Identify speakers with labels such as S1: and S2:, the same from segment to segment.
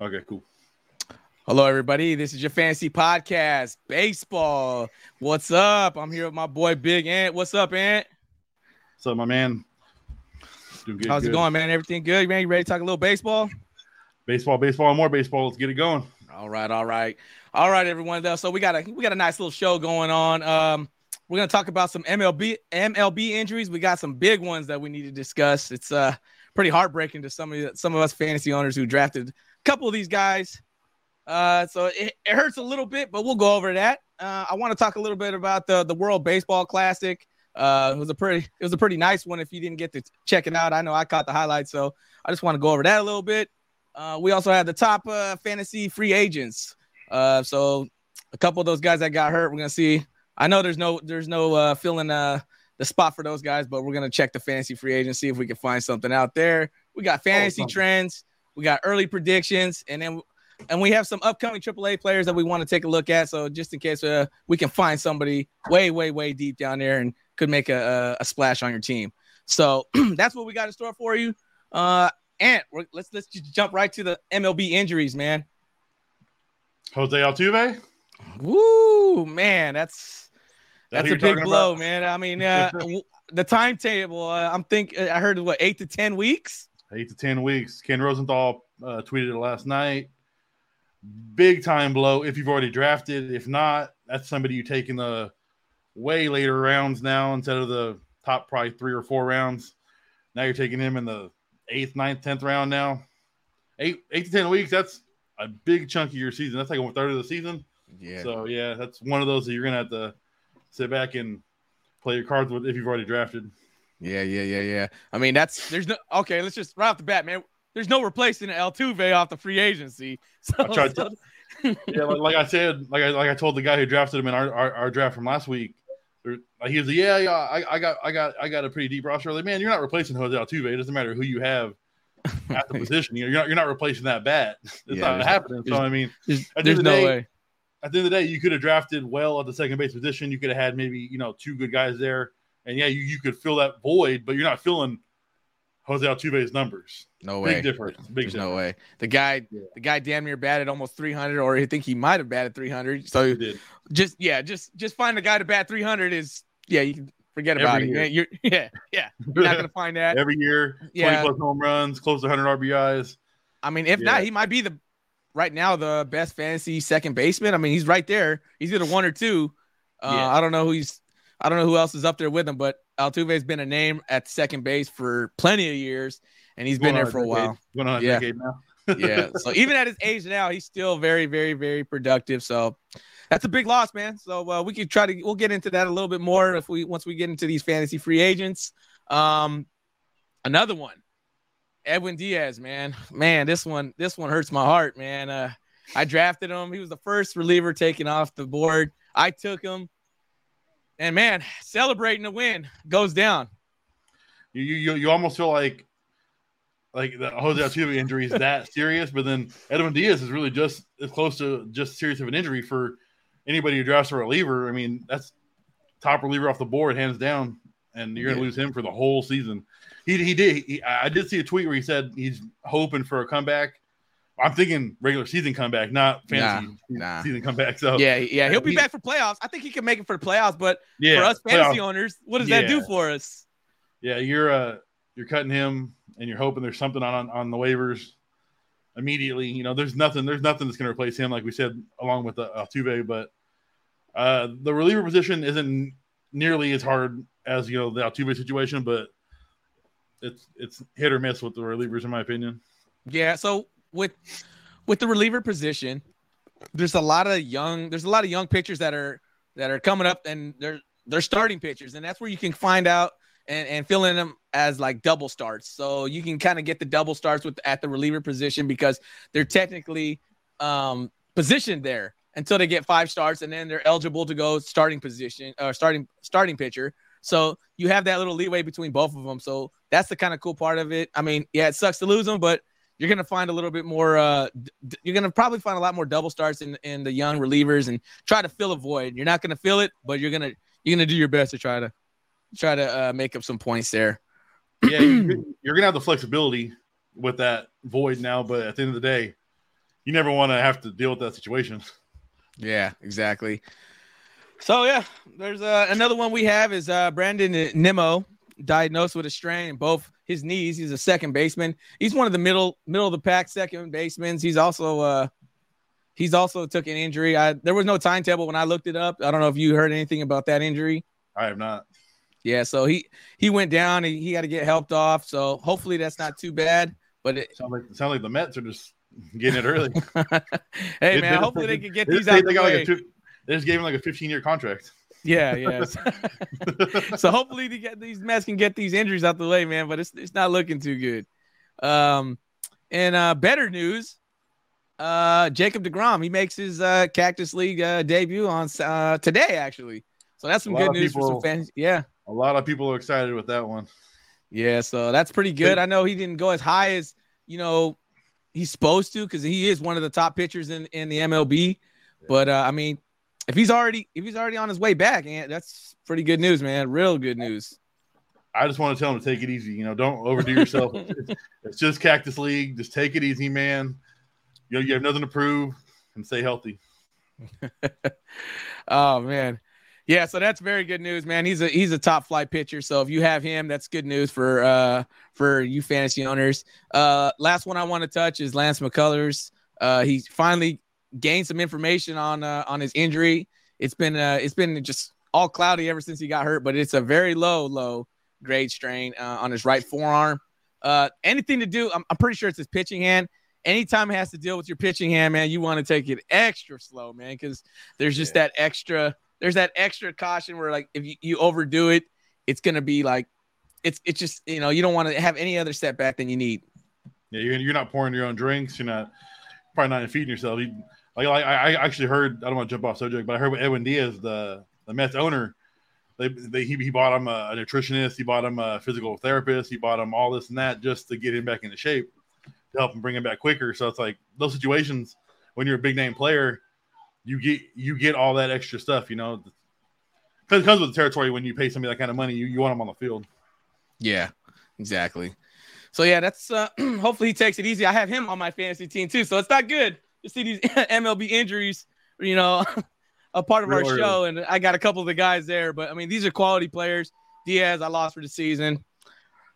S1: Okay, cool.
S2: Hello, everybody. This is your fancy podcast, baseball. What's up? I'm here with my boy Big Ant. What's up, Ant?
S1: What's up, my man?
S2: Doing good, How's good. it going, man? Everything good, man? You ready to talk a little baseball?
S1: Baseball, baseball, and more baseball. Let's get it going.
S2: All right, all right, all right, everyone. So we got a we got a nice little show going on. Um, we're gonna talk about some MLB MLB injuries. We got some big ones that we need to discuss. It's uh pretty heartbreaking to some of some of us fantasy owners who drafted couple of these guys. Uh, so it, it hurts a little bit, but we'll go over that. Uh, I want to talk a little bit about the the World Baseball Classic. Uh, it was a pretty it was a pretty nice one. If you didn't get to check it out, I know I caught the highlights, so I just want to go over that a little bit. Uh, we also have the top uh, fantasy free agents. Uh, so a couple of those guys that got hurt, we're gonna see. I know there's no there's no uh, filling uh, the spot for those guys, but we're gonna check the fantasy free agent, see if we can find something out there. We got fantasy oh, trends, we got early predictions, and then and we have some upcoming AAA players that we want to take a look at. So just in case uh, we can find somebody way, way, way deep down there and could make a, a, a splash on your team. So that's what we got in store for you. Uh, and let's let's just jump right to the MLB injuries, man.
S1: Jose Altuve.
S2: Woo, man, that's that's a big blow, about? man. I mean, uh, the timetable. Uh, I'm think I heard what eight to ten weeks.
S1: Eight to ten weeks. Ken Rosenthal uh, tweeted it last night. Big time blow if you've already drafted. If not, that's somebody you take in the way later rounds now instead of the top probably three or four rounds. Now you're taking him in the eighth, ninth, tenth round now. Eight, eight to ten weeks. That's a big chunk of your season. That's like a third of the season. Yeah. So yeah, that's one of those that you're gonna have to sit back and play your cards with if you've already drafted.
S2: Yeah, yeah, yeah, yeah. I mean, that's there's no okay. Let's just right off the bat, man. There's no replacing Altuve off the free agency. So, I tried
S1: to, yeah, like, like, I said, like I like I told the guy who drafted him in our, our, our draft from last week. He was like, yeah, yeah, I, I got, I got, I got a pretty deep roster. Like, man, you're not replacing Jose Altuve. It doesn't matter who you have at the position. You're not, you're not replacing that bat. It's yeah, not happening. So I mean,
S2: there's, there's no day, way.
S1: At the end of the day, you could have drafted well at the second base position. You could have had maybe you know two good guys there, and yeah, you, you could fill that void, but you're not filling Jose Altuve's numbers.
S2: No way.
S1: Big difference. Big
S2: There's
S1: difference.
S2: no way. The guy, yeah. the guy, damn near batted almost 300, or I think he might have batted 300. So just yeah, just just find a guy to bat 300 is yeah, you can forget about Every it. You're yeah, yeah. You're not gonna find that
S1: every year. 20 yeah. plus home runs, close to 100 RBIs.
S2: I mean, if yeah. not, he might be the right now the best fantasy second baseman. I mean, he's right there. He's either one or two. Uh. I don't know who he's. I don't know who else is up there with him, but Altuve's been a name at second base for plenty of years, and he's been there for a, while.
S1: Going on a yeah.
S2: yeah. So even at his age now, he's still very, very, very productive. So that's a big loss, man. So uh, we could try to we'll get into that a little bit more if we once we get into these fantasy free agents. Um, another one, Edwin Diaz, man, man, this one this one hurts my heart, man. Uh, I drafted him. He was the first reliever taken off the board. I took him, and man, celebrating the win goes down.
S1: You you you almost feel like like the Jose Altuve injury is that serious, but then Edwin Diaz is really just as close to just serious of an injury for anybody who drafts a reliever. I mean, that's top reliever off the board, hands down, and you're gonna lose him for the whole season. He he did. He, I did see a tweet where he said he's hoping for a comeback. I'm thinking regular season comeback, not fantasy nah, nah. season comeback. So
S2: yeah, yeah, he'll be back for playoffs. I think he can make it for the playoffs, but yeah, for us fantasy playoffs. owners, what does yeah. that do for us?
S1: Yeah, you're uh you're cutting him and you're hoping there's something on on the waivers immediately. You know, there's nothing there's nothing that's going to replace him, like we said, along with the Altuve. But uh, the reliever position isn't nearly as hard as you know the Altuve situation, but it's it's hit or miss with the relievers, in my opinion.
S2: Yeah. So with with the reliever position, there's a lot of young there's a lot of young pitchers that are that are coming up and they're they're starting pitchers, and that's where you can find out and, and fill in them as like double starts. So you can kind of get the double starts with at the reliever position because they're technically um, positioned there until they get five starts, and then they're eligible to go starting position or uh, starting starting pitcher. So you have that little leeway between both of them. So that's the kind of cool part of it. I mean, yeah, it sucks to lose them, but you're gonna find a little bit more. Uh, d- you're gonna probably find a lot more double starts in in the young relievers and try to fill a void. You're not gonna fill it, but you're gonna you're gonna do your best to try to try to uh, make up some points there.
S1: yeah, you're gonna have the flexibility with that void now, but at the end of the day, you never want to have to deal with that situation.
S2: Yeah, exactly. So yeah, there's uh, another one we have is uh, Brandon Nimmo diagnosed with a strain in both his knees. He's a second baseman. He's one of the middle middle of the pack second basemen. He's also uh he's also took an injury. I there was no timetable when I looked it up. I don't know if you heard anything about that injury.
S1: I have not.
S2: Yeah, so he he went down. He, he got to get helped off. So hopefully that's not too bad. But it
S1: sounds like sounds like the Mets are just getting it early.
S2: hey man, hopefully they, can get these out. They, the
S1: way. Like two, they just gave him like a 15 year contract.
S2: Yeah, yeah. so hopefully to get these Mets can get these injuries out the way, man. But it's it's not looking too good. Um, and uh, better news, uh, Jacob Degrom he makes his uh, Cactus League uh, debut on uh, today actually. So that's some good news people, for some fans. Yeah,
S1: a lot of people are excited with that one.
S2: Yeah, so that's pretty good. I know he didn't go as high as you know he's supposed to because he is one of the top pitchers in in the MLB. But uh, I mean, if he's already if he's already on his way back, and that's pretty good news, man. Real good news.
S1: I just want to tell him to take it easy. You know, don't overdo yourself. it's, it's, just Cactus League. Just take it easy, man. You know, you have nothing to prove, and stay healthy.
S2: oh man, yeah. So that's very good news, man. He's a he's a top flight pitcher. So if you have him, that's good news for uh for you fantasy owners. Uh, last one I want to touch is Lance McCullers. Uh, he finally gained some information on uh, on his injury. It's been uh, it's been just all cloudy ever since he got hurt, but it's a very low low grade strain uh, on his right forearm. Uh, anything to do, I'm, I'm pretty sure it's his pitching hand. Anytime it has to deal with your pitching hand, man, you want to take it extra slow, man, because there's just yeah. that extra there's that extra caution where like if you, you overdo it, it's gonna be like it's it's just you know you don't want to have any other setback than you need.
S1: Yeah, you're, you're not pouring your own drinks. You're not probably not feeding yourself. You, like, like I, actually heard. I don't want to jump off subject, but I heard with Edwin Diaz, the the Mets owner, they, they he, he bought him a, a, nutritionist, he bought him a physical therapist, he bought him all this and that just to get him back into shape, to help him bring him back quicker. So it's like those situations when you're a big name player, you get you get all that extra stuff, you know. Because it comes with the territory when you pay somebody that kind of money, you, you want them on the field.
S2: Yeah, exactly. So yeah, that's uh hopefully he takes it easy. I have him on my fantasy team too, so it's not good to see these MLB injuries, you know, a part of Real our early. show. And I got a couple of the guys there, but I mean, these are quality players. Diaz, I lost for the season.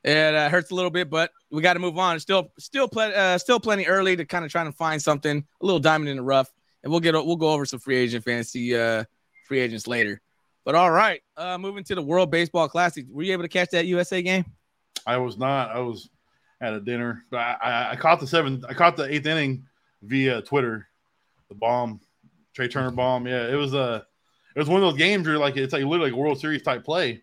S2: It uh, hurts a little bit, but we got to move on. It's Still, still, pl- uh, still plenty early to kind of try to find something, a little diamond in the rough, and we'll get we'll go over some free agent fantasy uh, free agents later. But all right, uh, moving to the World Baseball Classic. Were you able to catch that USA game?
S1: I was not. I was at a dinner, but I, I, I caught the seventh. I caught the eighth inning via Twitter. The bomb, Trea Turner bomb. Yeah, it was a. Uh, it was one of those games where like it's like literally like a World Series type play,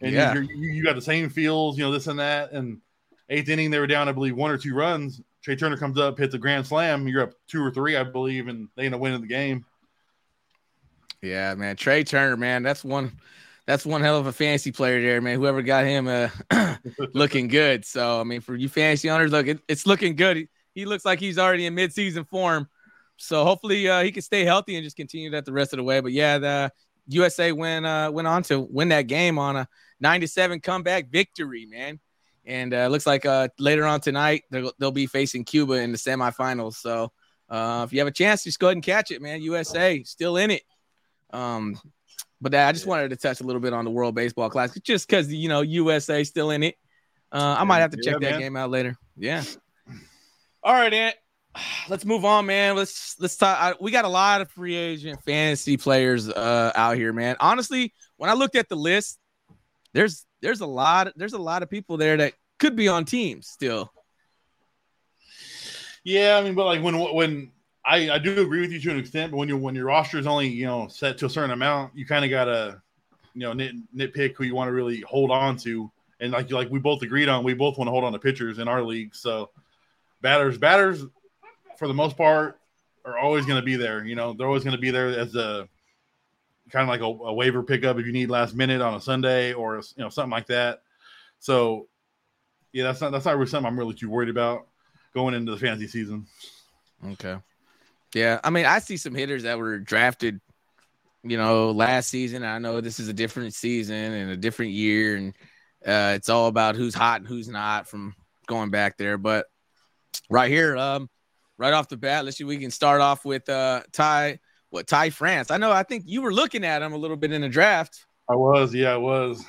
S1: and yeah. you, you got the same feels, you know, this and that. And eighth inning, they were down, I believe, one or two runs. Trea Turner comes up, hits a grand slam. You're up two or three, I believe, and they end up winning the game.
S2: Yeah, man, Trea Turner, man, that's one. That's one hell of a fantasy player there, man. Whoever got him uh, looking good. So, I mean, for you fantasy owners, look, it, it's looking good he looks like he's already in midseason form. So hopefully uh, he can stay healthy and just continue that the rest of the way. But yeah, the USA went uh, went on to win that game on a nine to seven comeback victory, man. And uh, looks like uh, later on tonight they'll, they'll be facing Cuba in the semifinals. So uh, if you have a chance, just go ahead and catch it, man. USA still in it. Um, but I just wanted to touch a little bit on the World Baseball Classic, just because you know USA still in it. Uh, I might have to check yeah, that man. game out later. Yeah. All right, Ant. Let's move on, man. Let's let's talk. I, we got a lot of free agent fantasy players uh, out here, man. Honestly, when I looked at the list, there's there's a lot there's a lot of people there that could be on teams still.
S1: Yeah, I mean, but like when when I, I do agree with you to an extent, but when you when your roster is only you know set to a certain amount, you kind of gotta you know nit, nitpick who you want to really hold on to, and like like we both agreed on, we both want to hold on to pitchers in our league, so batters, batters, for the most part, are always going to be there. You know, they're always going to be there as a kind of like a, a, waiver pickup if you need last minute on a Sunday or you know something like that. So, yeah, that's not that's not really something I'm really too worried about going into the fantasy season.
S2: Okay. Yeah, I mean, I see some hitters that were drafted, you know, last season. I know this is a different season and a different year, and uh, it's all about who's hot and who's not from going back there. But right here, um, right off the bat, let's see, we can start off with uh Ty, what Ty France. I know I think you were looking at him a little bit in the draft.
S1: I was, yeah, I was.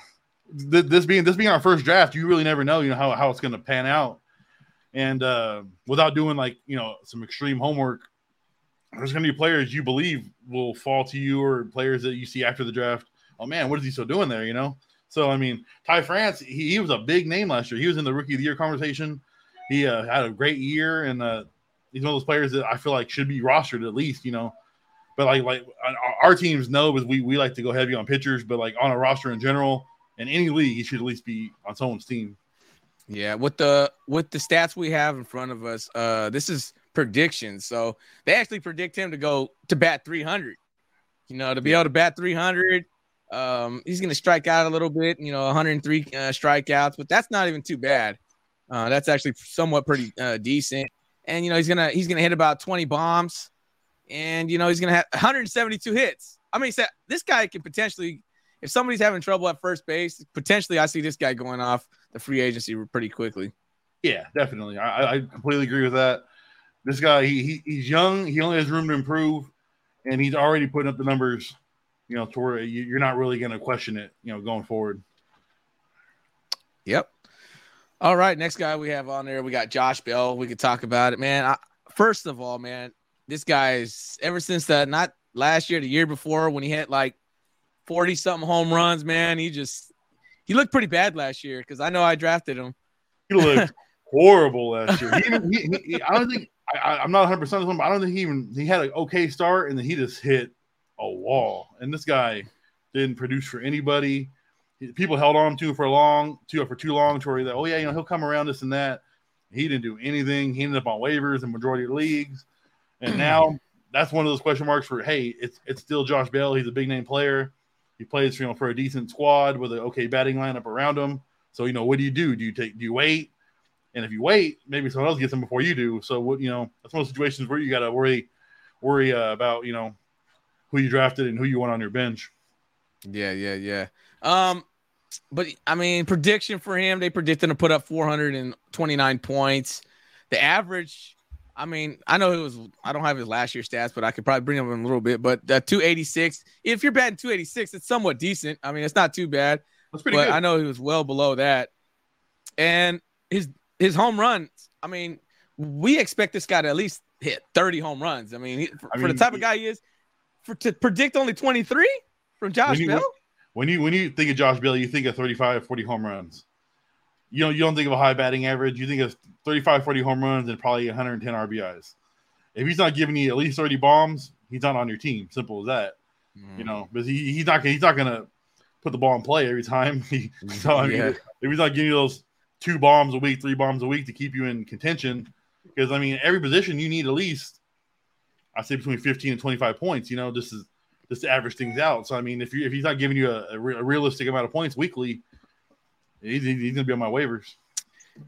S1: This being this being our first draft, you really never know, you know, how, how it's gonna pan out. And uh without doing like you know some extreme homework, there's gonna be players you believe will fall to you or players that you see after the draft. Oh man, what is he still doing there? You know? So I mean, Ty France, he, he was a big name last year. He was in the rookie of the year conversation. He uh, had a great year, and uh, he's one of those players that I feel like should be rostered at least, you know. But like like our teams know because we we like to go heavy on pitchers, but like on a roster in general, in any league, he should at least be on someone's team.
S2: Yeah, with the with the stats we have in front of us, uh, this is predictions. So they actually predict him to go to bat 300. You know, to be able to bat 300, um, he's going to strike out a little bit. You know, 103 uh, strikeouts, but that's not even too bad. Uh, that's actually somewhat pretty uh, decent and you know he's gonna he's gonna hit about 20 bombs, and you know he's gonna have 172 hits. I mean, this guy can potentially, if somebody's having trouble at first base, potentially I see this guy going off the free agency pretty quickly.
S1: Yeah, definitely. I, I completely agree with that. This guy, he, he he's young. He only has room to improve, and he's already putting up the numbers. You know, to where you're not really going to question it. You know, going forward.
S2: Yep. All right, next guy we have on there, we got Josh Bell. We could talk about it, man. I, first of all, man, this guy's ever since that not last year, the year before when he hit like forty something home runs, man. He just he looked pretty bad last year because I know I drafted him.
S1: He looked horrible last year. He even, he, he, I don't think I, am not 100 percent of but I don't think he even he had an okay start and then he just hit a wall. And this guy didn't produce for anybody people held on to for long, to for too long, to where that oh yeah, you know he'll come around this and that. He didn't do anything. He ended up on waivers in majority of leagues, and now that's one of those question marks for hey, it's it's still Josh Bell. He's a big name player. He plays you know for a decent squad with an okay batting lineup around him. So you know what do you do? Do you take do you wait? And if you wait, maybe someone else gets him before you do. So what you know that's one of the situations where you got to worry worry uh, about you know who you drafted and who you want on your bench.
S2: Yeah, yeah, yeah. Um, but I mean, prediction for him, they predicted to put up 429 points. The average, I mean, I know it was, I don't have his last year stats, but I could probably bring him in a little bit. But uh, 286, if you're batting 286, it's somewhat decent. I mean, it's not too bad. That's pretty but good. I know he was well below that. And his his home runs, I mean, we expect this guy to at least hit 30 home runs. I mean, he, for, I mean, for the type of guy he is, for to predict only 23 from Josh Bell
S1: when you when you think of Josh Bailey, you think of 35, 40 home runs. You don't you don't think of a high batting average. You think of 35, 40 home runs and probably 110 RBIs. If he's not giving you at least 30 bombs, he's not on your team. Simple as that. Mm. You know, because he, he's not he's not gonna put the ball in play every time. He, so I mean, yeah. if he's not giving you those two bombs a week, three bombs a week to keep you in contention, because I mean, every position you need at least, I say between 15 and 25 points. You know, this is just to average things out. So I mean, if you if he's not giving you a, a, re- a realistic amount of points weekly, he's, he's gonna be on my waivers.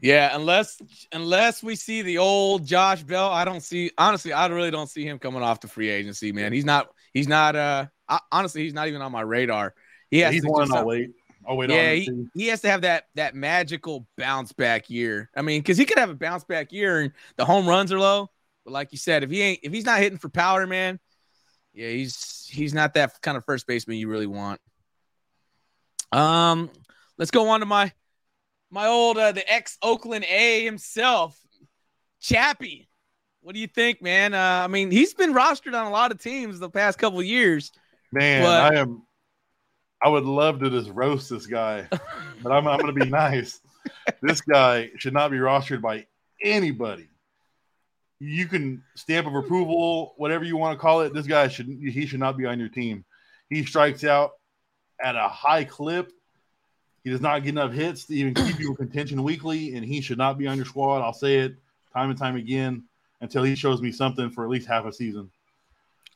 S2: Yeah, unless unless we see the old Josh Bell, I don't see honestly, I really don't see him coming off the free agency, man. He's not he's not uh I, honestly he's not even on my radar. He has
S1: he's
S2: to
S1: one I'll wait. I'll wait
S2: yeah, he, he has to have that that magical bounce back year. I mean, because he could have a bounce back year and the home runs are low. But like you said, if he ain't if he's not hitting for power, man, yeah, he's he's not that kind of first baseman you really want. Um, let's go on to my my old uh, the ex Oakland A himself, Chappie. What do you think, man? Uh, I mean, he's been rostered on a lot of teams the past couple years.
S1: Man, but... I am. I would love to just roast this guy, but I'm, I'm going to be nice. This guy should not be rostered by anybody you can stamp of approval, whatever you want to call it. This guy should he should not be on your team. He strikes out at a high clip. He does not get enough hits to even keep you in contention weekly, and he should not be on your squad. I'll say it time and time again until he shows me something for at least half a season.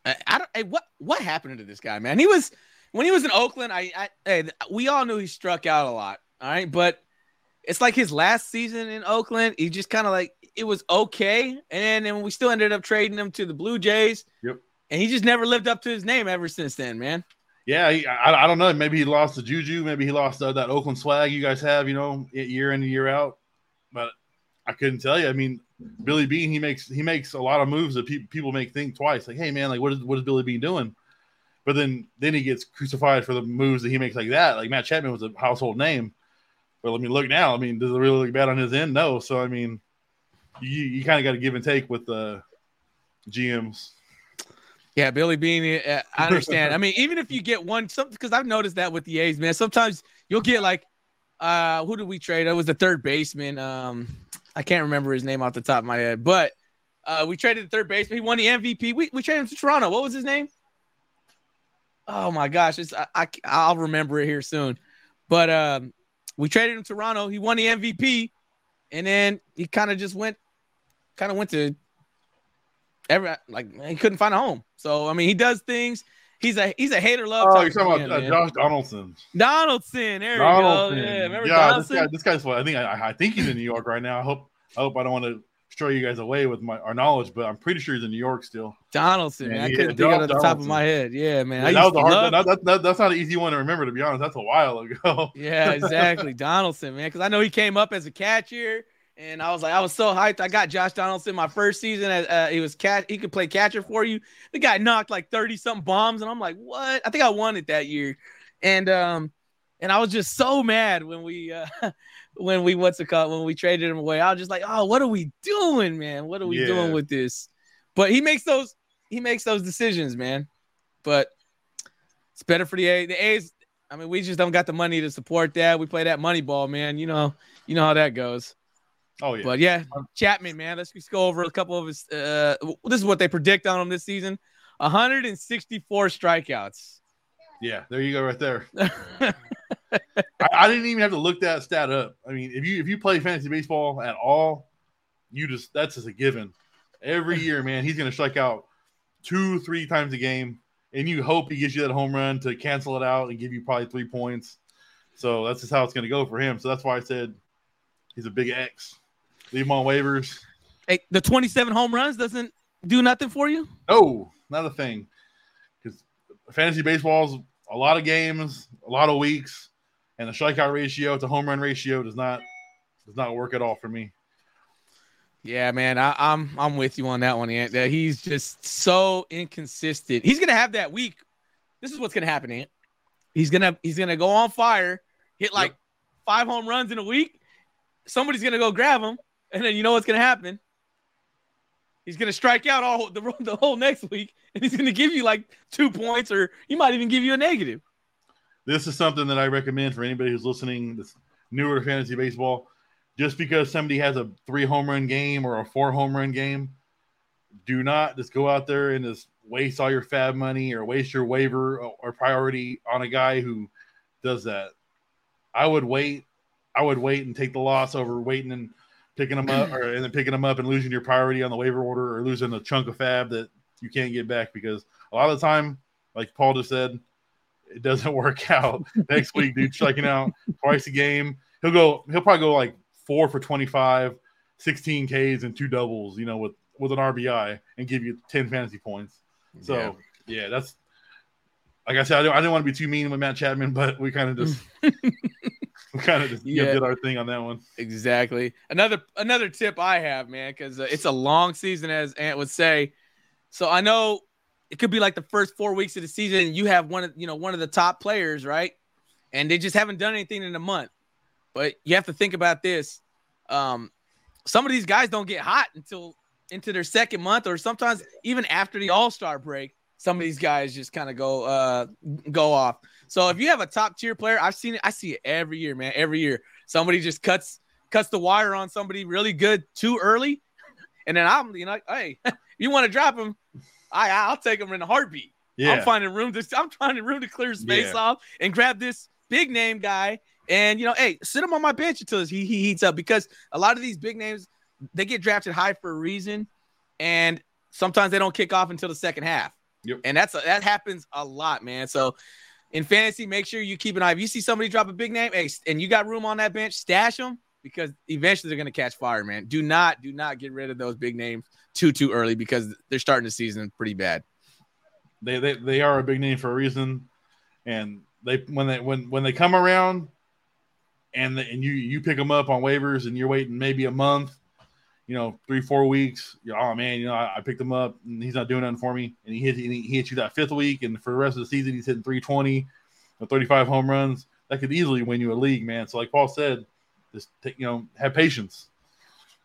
S2: I, I don't. Hey, what what happened to this guy, man? He was when he was in Oakland. I, I hey, we all knew he struck out a lot. All right, but it's like his last season in Oakland. He just kind of like it was okay, and then we still ended up trading him to the Blue Jays.
S1: Yep.
S2: And he just never lived up to his name ever since then, man.
S1: Yeah, he, I, I don't know. Maybe he lost the juju. Maybe he lost uh, that Oakland swag you guys have, you know, year in and year out. But I couldn't tell you. I mean, Billy Beane, he makes he makes a lot of moves that pe- people make think twice. Like, hey man, like what is what is Billy Beane doing? But then then he gets crucified for the moves that he makes like that. Like Matt Chapman was a household name. But let me look now. I mean, does it really look bad on his end? No. So I mean, you you kind of got to give and take with the GMs.
S2: Yeah, Billy Beane, uh, I understand. I mean, even if you get one, something because I've noticed that with the A's, man. Sometimes you'll get like, uh, who did we trade? It was the third baseman. Um, I can't remember his name off the top of my head, but uh, we traded the third baseman. He won the MVP. We we traded him to Toronto. What was his name? Oh my gosh, it's I, I I'll remember it here soon. But um, we traded him to Toronto. He won the MVP, and then he kind of just went, kind of went to every like he couldn't find a home. So I mean, he does things. He's a he's a hater love.
S1: Oh, you're talking about uh. Josh Donaldson.
S2: Donaldson. There
S1: Donaldson.
S2: we go. Yeah, remember
S1: yeah, this guy, this guy's. I think I, I think he's in New York right now. I hope I hope I don't want to stray you guys away with my our knowledge, but I'm pretty sure he's in New York still.
S2: Donaldson.
S1: Man,
S2: I
S1: yeah,
S2: couldn't think of the top of my head. Yeah, man. I
S1: that was a hard.
S2: love-
S1: That, that, that- that's not an easy one to remember, to be honest. That's a while ago.
S2: Yeah, exactly. Donaldson, man. Because I know he came up as a catcher, and I was like, I was so hyped. I got Josh Donaldson my first season. As, uh, he was cat. He could play catcher for you. The guy knocked like thirty something bombs, and I'm like, what? I think I won it that year, and um, and I was just so mad when we uh, when we what's it called when we traded him away. I was just like, oh, what are we doing, man? What are we
S1: Yeah.
S2: doing with this? But he makes those he makes those decisions, man. But it's better for the A. The A's. I mean, we just don't got the money to support that. We play that money ball, man. You know, you know how that goes.
S1: Oh yeah.
S2: But yeah, Chapman, man. Let's just go over a couple of his. Uh, this is what they predict on him this season: 164 strikeouts.
S1: yeah. There you go, right there. I, I didn't even have to look that stat up. I mean, if you if you play fantasy baseball at all, you just that's just a given. Every year, man, he's gonna strike out two, three times a game, and you hope he gives you that home run to cancel it out and give you probably three points. So that's just how it's gonna go for him. So that's why I said he's a big X. Leave him on waivers.
S2: hey, the 27 home runs doesn't do nothing for you.
S1: No, not a thing. Because fantasy baseball's a lot of games, a lot of weeks, and the strikeout ratio to home run ratio does not does not work at all for me.
S2: Yeah, man, I, I'm I'm with you on that one. Ant. That he's just so inconsistent. He's gonna have that week. This is what's gonna happen, Ant. He's gonna he's gonna go on fire, hit like
S1: Yep.
S2: five home runs in a week. Somebody's gonna go grab him, and then you know what's gonna happen. He's gonna strike out all the the whole next week, and he's gonna give you like two points, or he might even give you a negative.
S1: This is something that I recommend for anybody who's listening that's newer to fantasy baseball. Just because somebody has a three home run game or a four home run game, do not just go out there and just waste all your FAAB money or waste your waiver or priority on a guy who does that. I would wait. I would wait and take the loss over waiting and picking them up or and then picking them up and losing your priority on the waiver order or losing a chunk of FAAB that you can't get back because a lot of the time, like Paul just said, it doesn't work out. Next week, dude, striking out twice a game. He'll go. He'll probably go like four for 25, 16 Ks and two doubles. You know, with with an RBI and give you 10 fantasy points. So yeah, that's like I said. I, don't, I didn't want to be too mean with Matt Chapman, but we kind of just we kind of just yeah. Did our thing on that one.
S2: Exactly. Another another tip I have, man, because uh, it's a long season, as Ant would say. So I know it could be like the first four weeks of the season, you have one of you know one of the top players, right? And they just haven't done anything in a month. But you have to think about this. Um, some of these guys don't get hot until into their second month, or sometimes even after the All Star break. Some of these guys just kind of go uh go off. So if you have a top tier player, I've seen it. I see it every year, man. Every year, somebody just cuts cuts the wire on somebody really good too early, and then I'm you know, hey, you want to drop him? I I'll take him in a heartbeat.
S1: Yeah,
S2: I'm finding room to I'm finding room to clear space
S1: Yeah.
S2: off and grab this big name guy. And you know, hey, sit him on my bench until he, he heats up because a lot of these big names they get drafted high for a reason, and sometimes they don't kick off until the second half.
S1: Yep.
S2: And that's that happens a lot, man. So in fantasy, make sure you keep an eye. If you see somebody drop a big name, hey, and you got room on that bench, stash them because eventually they're gonna catch fire, man. Do not do not get rid of those big names too too early because they're starting the season pretty bad.
S1: they, they they are a big name for a reason, and they when they when when they come around, and the, and you you pick them up on waivers and you're waiting maybe a month, you know, three, four weeks, oh man, you know, I, I, picked him up and he's not doing nothing for me. And he hit, he, he hit you that fifth week. And for the rest of the season, he's hitting 320, 35 home runs. That could easily win you a league, man. So, like Paul said, just take, you know, have patience.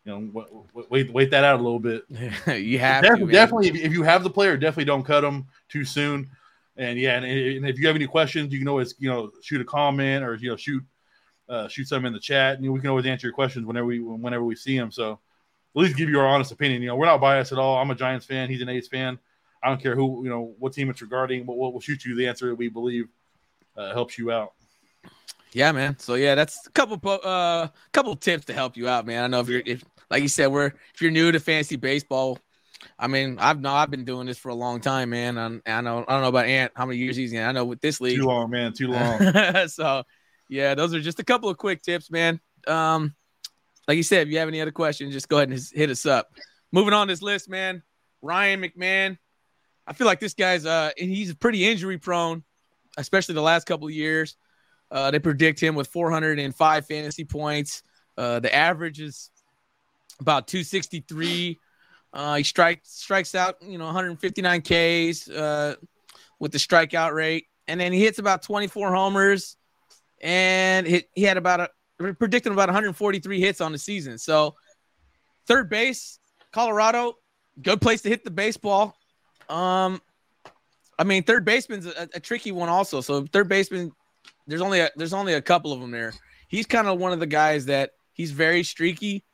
S1: You know, wait, wait that out a little bit.
S2: you have
S1: definitely,
S2: to,
S1: definitely if, if you have the player, definitely don't cut them too soon. And yeah, and, and, if you have any questions, you can always, you know, shoot a comment or, you know, shoot, uh, shoot some in the chat. And we can always answer your questions whenever we, whenever we see them. So, at least give you our honest opinion. You know, we're not biased at all. I'm a Giants fan. He's an A's fan. I don't care who, you know, what team it's regarding, but we'll, we'll shoot you the answer that we believe uh, helps you out.
S2: Yeah, man. So yeah, that's a couple uh couple tips to help you out, man. I know if you're if like you said, we're if you're new to fantasy baseball, I mean, I've no, I've been doing this for a long time, man. I'm, I know I don't know about Ant, how many years he's in. I know with this league,
S1: too long, man, too long.
S2: so, yeah, those are just a couple of quick tips, man. Um, like you said, if you have any other questions, just go ahead and hit us up. Moving on this list, man. Ryan McMahon. I feel like this guy's uh he's pretty injury prone, especially the last couple of years. Uh, they predict him with 405 fantasy points. Uh, the average is about 263. Uh, he strikes strikes out, you know, 159 Ks uh, with the strikeout rate, and then he hits about 24 homers, and he, he had about a predicting about 143 hits on the season. So, third base, Colorado, good place to hit the baseball. Um, I mean, third baseman's a, a tricky one also. So, third baseman, there's only a, there's only a couple of them there. He's kind of one of the guys that he's very streaky,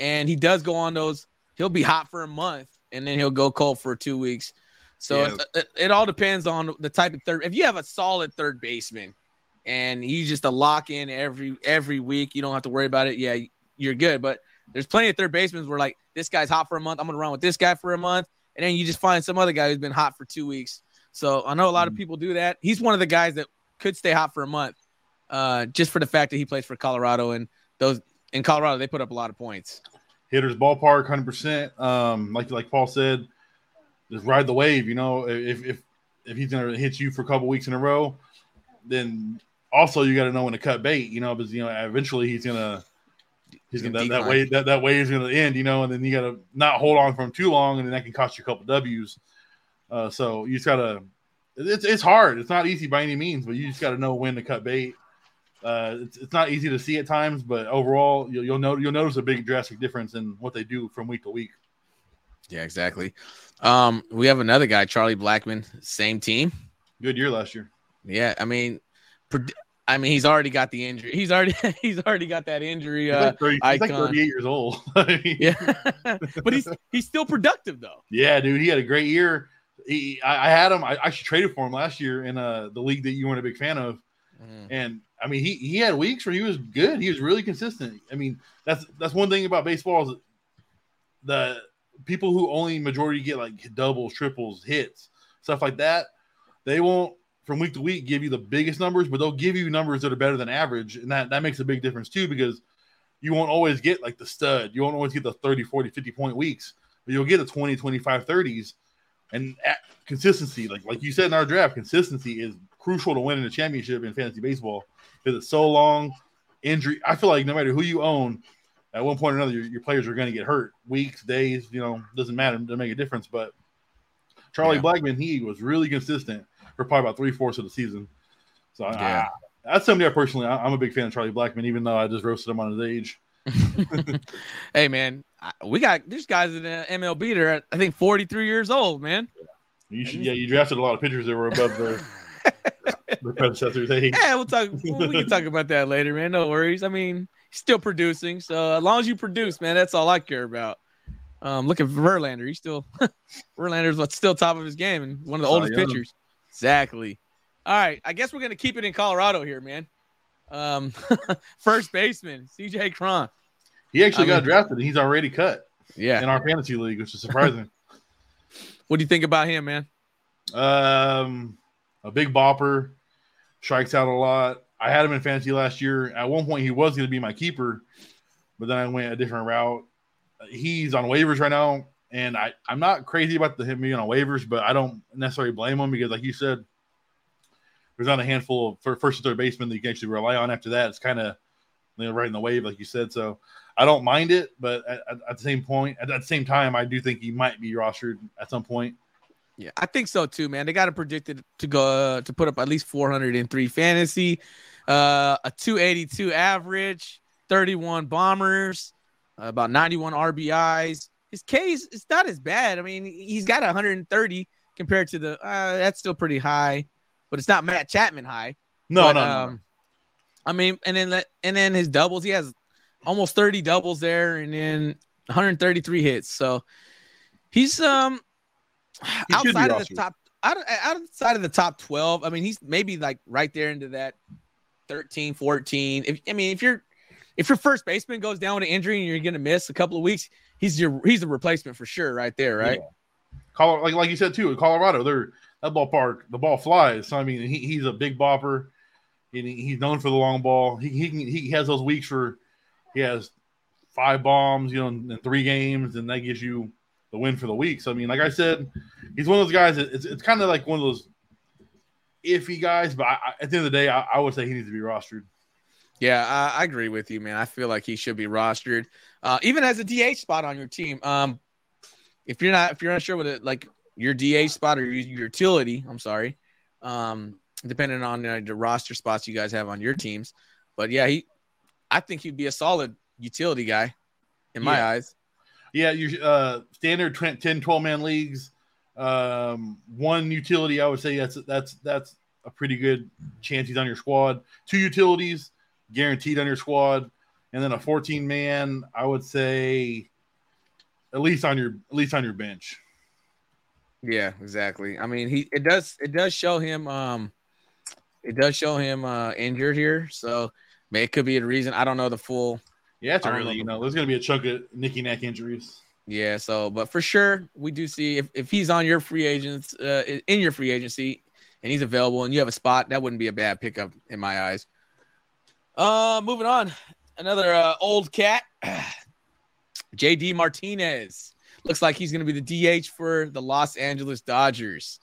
S2: and he does go on those. He'll be hot for a month, and then he'll go cold for two weeks. So yeah. it, it all depends on the type of third. If you have a solid third baseman, and he's just a lock in every every week. You don't have to worry about it. Yeah, you're good. But there's plenty of third basemen where like this guy's hot for a month. I'm gonna run with this guy for a month, and then you just find some other guy who's been hot for two weeks. So I know a lot of mm. people do that. He's one of the guys that could stay hot for a month, uh, just for the fact that he plays for Colorado, and those in Colorado they put up a lot of points.
S1: Hitters ballpark, hundred percent. Um, like like Paul said, just ride the wave. You know, if if if he's gonna hit you for a couple weeks in a row, then also you got to know when to cut bait, you know, because you know eventually he's gonna he's gonna, that, that way that, that way is gonna end, you know, and then you gotta not hold on for him too long, and then that can cost you a couple W's. Uh, so you just gotta it's it's hard. It's not easy by any means, but you just gotta know when to cut bait. Uh, it's, it's not easy to see at times, but overall you'll you'll, know, you'll notice a big drastic difference in what they do from week to week.
S2: Yeah, exactly. Um, we have another guy, Charlie Blackmon, same team.
S1: Good year last year.
S2: Yeah, I mean, I mean, he's already got the injury. He's already he's already got that injury. He's, like, 30,
S1: he's like 38 years old.
S2: yeah, but he's he's still productive though.
S1: Yeah, dude, he had a great year. He, I, I had him. I actually traded for him last year in uh, the league that you weren't a big fan of, mm. and I mean, he he had weeks where he was good. He was really consistent. I mean, that's that's one thing about baseball is the people who only majority get like doubles, triples, hits, stuff like that. They won't from week to week give you the biggest numbers, but they'll give you numbers that are better than average. And that, that makes a big difference too, because you won't always get like the stud. You won't always get the 30, 40, 50 point weeks, but you'll get the 20, 25, 30s. And consistency, like like you said in our draft, consistency is crucial to winning a championship in fantasy baseball because it's so long. Injury, I feel like no matter who you own, at one point or another, your, your players are going to get hurt. Weeks, days, you know, doesn't matter. Doesn't make a difference. But Charlie yeah. Blackmon, he was really consistent for probably about three fourths of the season. So yeah. I, that's somebody I personally I, am a big fan of Charlie Blackmon, even though I just roasted him on his age.
S2: hey man, we got these guys in the MLB. They're at, I think 43 years old, man.
S1: You should, yeah, you drafted a lot of pitchers that were above their, their predecessors' age.
S2: Yeah, we'll talk. we can talk about that later, man. No worries. I mean, still producing. So as long as you produce, man, that's all I care about. Um, looking for Verlander. He's still Verlander's what's still top of his game and one of the oldest pitchers. Exactly. All right. I guess we're gonna keep it in Colorado here, man. Um, first baseman CJ Cron.
S1: He actually I got mean, drafted. and He's already cut.
S2: Yeah.
S1: In our fantasy league, which is surprising.
S2: what do you think about him, man?
S1: Um, a big bopper, strikes out a lot. I had him in fantasy last year. At one point, he was going to be my keeper, but then I went a different route. He's on waivers right now. And I, I'm not crazy about the him being on waivers, but I don't necessarily blame him because, like you said, there's not a handful of first and third baseman that you can actually rely on. After that, it's kind of you know, right in the wave, like you said. So I don't mind it, but at, at the same point, at, at the same time, I do think he might be rostered at some point.
S2: Yeah, I think so too, man. They got to predict it to go uh, to put up at least 403 fantasy, uh, a 282 average, 31 bombers, uh, about 91 RBIs. His K's it's not as bad. I mean, he's got 130 compared to the uh, that's still pretty high, but it's not Matt Chapman high.
S1: No,
S2: But,
S1: no,
S2: um,
S1: no.
S2: I mean, and then and then his doubles, he has almost 30 doubles there, and then 133 hits. So he's um
S1: He
S2: outside of the top out, outside of the top 12. I mean, he's maybe like right there into that 13, 14. If I mean, if you're if your first baseman goes down with an injury and you're gonna miss a couple of weeks, he's your he's a replacement for sure, right there, right?
S1: Yeah. Like like you said too, in Colorado, they're that ballpark, the ball flies. So I mean, he, he's a big bopper, and he- he's known for the long ball. He he, can, he has those weeks where he has five bombs, you know, in, in three games, and that gives you the win for the week. So I mean, like I said, he's one of those guys. That it's it's kind of like one of those iffy guys, but I, I, at the end of the day, I, I would say he needs to be rostered.
S2: Yeah, I, I agree with you, man. I feel like he should be rostered, uh, even as a DH spot on your team. Um, if you're not if you're not sure what it like your DH spot or your utility, I'm sorry, um, depending on uh, the roster spots you guys have on your teams. But yeah, he, I think he'd be a solid utility guy in my
S1: Yeah.
S2: eyes.
S1: Yeah, your uh, standard 10, 12 man leagues. Um, one utility, I would say that's that's that's a pretty good chance he's on your squad. Two utilities guaranteed on your squad, and then a 14 man, I would say at least on your at least on your bench.
S2: Yeah, exactly. I mean, he it does it does show him um it does show him uh injured here, so man, it could be a reason. I don't know the full
S1: Yeah, it's
S2: I don't
S1: early.
S2: know.
S1: You know, there's gonna be a chunk of nicky neck injuries.
S2: Yeah, so but for sure we do see if, if he's on your free agents uh, in your free agency and he's available and you have a spot, that wouldn't be a bad pickup in my eyes. Uh moving on. Another uh, old cat. JD Martinez. Looks like he's going to be the DH for the Los Angeles Dodgers.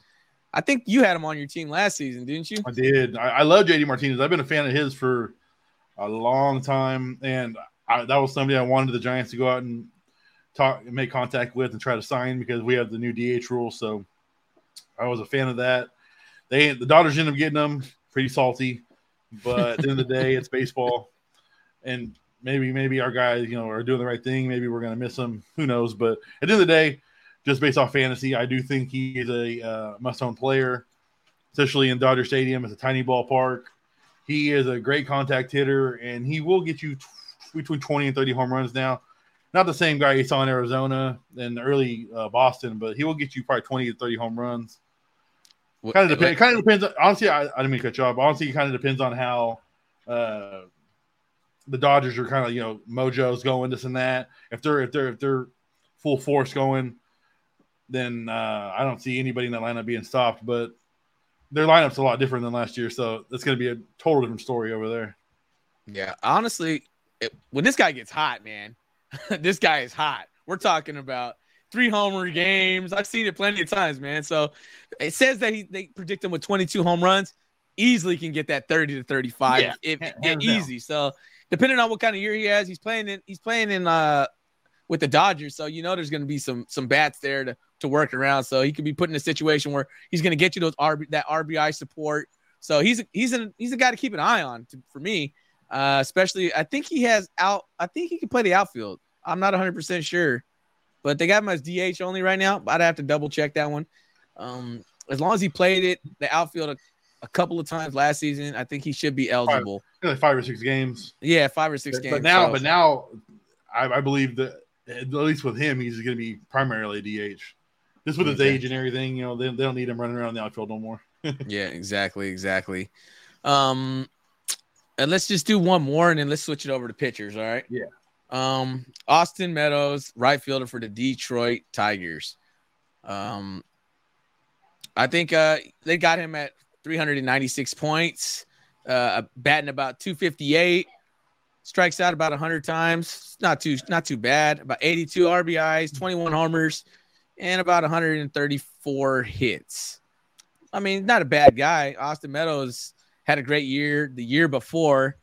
S2: I think you had him on your team last season, didn't you?
S1: I did. I, I love JD Martinez. I've been a fan of his for a long time, and I, that was somebody I wanted the Giants to go out and talk, and make contact with, and try to sign because we have the new DH rule. So I was a fan of that. They the Dodgers ended up getting them pretty salty, but at the end of the day, it's baseball, and maybe maybe our guys you know are doing the right thing. Maybe we're gonna miss him. Who knows? But at the end of the day, just based off fantasy, I do think he is a uh, must-own player especially in Dodger Stadium. It's a tiny ballpark. He is a great contact hitter, and he will get you t- between 20 and 30 home runs now. Not the same guy you saw in Arizona and early uh, Boston, but he will get you probably 20 to 30 home runs. Kind of depends. Kind of depends. Honestly, I, I didn't mean to cut you off. Honestly, it kind of depends on how uh, the Dodgers are kind of you know mojo's going this and that. If they're if they're if they're full force going, then uh, I don't see anybody in that lineup being stopped. But their lineup's a lot different than last year, so it's going to be a total different story over there.
S2: Yeah, honestly, it, when this guy gets hot, man, this guy is hot. We're talking about three homer games. I've seen it plenty of times, man. So it says that he they predict him with 22 home runs, easily can get that 30 to 35
S1: Yeah,
S2: if, easy. So depending on what kind of year he has, he's playing in he's playing in uh with the Dodgers, so you know there's going to be some some bats there to to work around. So he could be put in a situation where he's going to get you those RB that RBI support. So he's he's a, he's a guy to keep an eye on to, for me. Uh, especially, I think he has out. I think he can play the outfield. I'm not 100 percent sure, but they got him as DH only right now. But I'd have to double check that one. Um, as long as he played it, the outfield a, a couple of times last season, I think he should be eligible.
S1: Like five or six games.
S2: Yeah, five or six games.
S1: But now,
S2: so-
S1: but now, I, I believe that at least with him, he's going to be primarily DH. Just with his
S2: Okay.
S1: age and everything, you know, they, they don't need him running around the outfield no more.
S2: yeah, exactly, exactly. Um, and let's just do one more, and then let's switch it over to pitchers. All right.
S1: Yeah.
S2: Um, Austin Meadows, right fielder for the Detroit Tigers. Um, I think uh they got him at 396 points, uh, batting about 258, strikes out about 100 times. Not too not too bad. About 82 RBIs, 21 homers, and about 134 hits. I mean, not a bad guy. Austin Meadows had a great year the year before.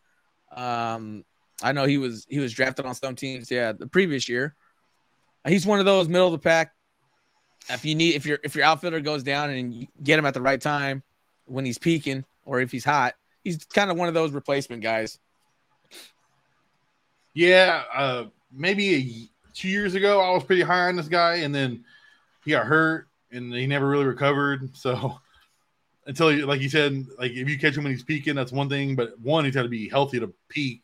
S2: Um, I know he was he was drafted on some teams. Yeah, the previous year. He's one of those middle of the pack. If you need if your if your outfielder goes down and you get him at the right time when he's peaking or if he's hot, he's kind of one of those replacement guys.
S1: Yeah, uh, maybe a, two years ago I was pretty high on this guy, and then he got hurt and he never really recovered. So until like you said, like if you catch him when he's peaking, that's one thing. But one, he's got to be healthy to peak,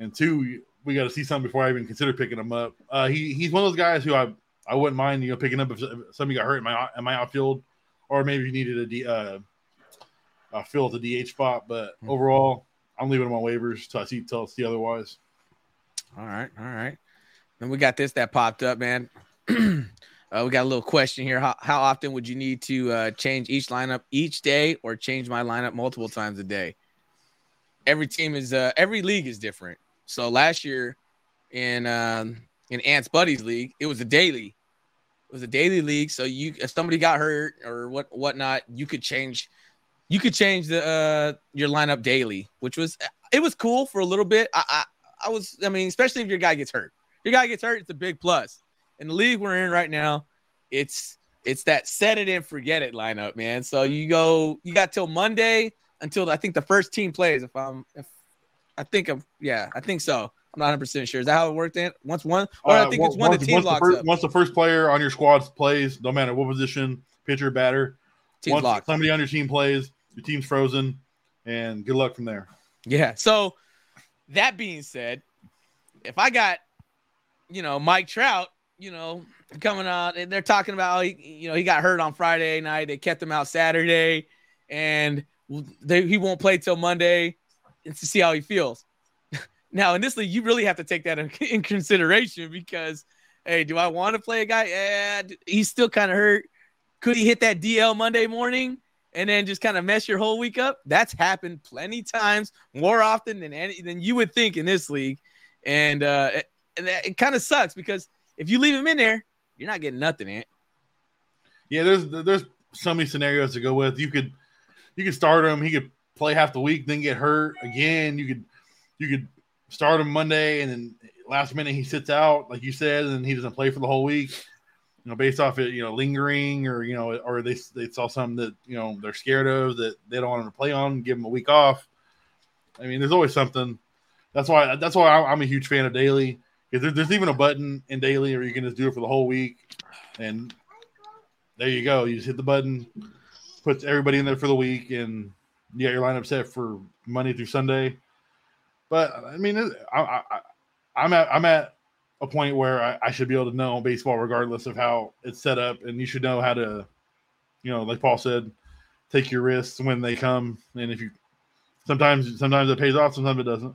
S1: and two, we got to see something before I even consider picking him up. Uh, he he's one of those guys who I I wouldn't mind you know picking up if, somebody got hurt in my in my outfield, or maybe you needed a D, uh, fill at the DH spot. But mm-hmm. overall, I'm leaving him on waivers till I see till I see otherwise.
S2: All right, all right. Then we got this that popped up, man. Uh, we got a little question here. How, how often would you need to uh, change each lineup each day or change my lineup multiple times a day? Every team is, uh, every league is different. So last year in, um, in Ant's Buddies League, it was a daily. It was a daily league. So you, if somebody got hurt or what, whatnot, you could change, you could change the, uh, your lineup daily, which was, it was cool for a little bit. I, I, I was, I mean, especially if your guy gets hurt. Your guy gets hurt, it's a big plus in the league we're in right now, it's it's that set it and forget it lineup, man. So you go, you got till Monday until I think the first team plays. If I'm, if I think I'm, yeah, I think so. I'm not 100 percent sure. Is that how it worked? In once one, or uh, I think it's one once, the team
S1: once
S2: locks
S1: the first,
S2: up.
S1: Once the first player on your squad plays, no matter what position, pitcher, batter, Team's once somebody on your team plays, your team's frozen, and good luck from there.
S2: Yeah. So that being said, if I got, you know, Mike Trout you know, coming out and they're talking about, oh, you know, he got hurt on Friday night. They kept him out Saturday and they, he won't play till Monday to see how he feels. now, in this league, you really have to take that in, in consideration because, hey, do I want to play a guy? Yeah, he's still kind of hurt. Could he hit that DL Monday morning and then just kind of mess your whole week up? That's happened plenty times, more often than any than you would think in this league. And uh, that, it kind of sucks because if you leave him in there, you're not getting nothing, Ant.
S1: Yeah, there's there's so many scenarios to go with. You could you could start him, he could play half the week, then get hurt again. You could you could start him Monday and then last minute he sits out, like you said, and he doesn't play for the whole week. You know, based off it, you know, lingering or you know, or they they saw something that you know they're scared of that they don't want him to play on, give them a week off. I mean, there's always something. That's why that's why I'm a huge fan of daily because there's even a button in daily where you can just do it for the whole week, and there you go. You just hit the button, puts everybody in there for the week, and you got your lineup set for Monday through Sunday. But I mean, I, am at I'm at a point where I, I, should be able to know baseball regardless of how it's set up, and you should know how to, you know, like Paul said, take your risks when they come, and if you sometimes sometimes it pays off, sometimes it doesn't.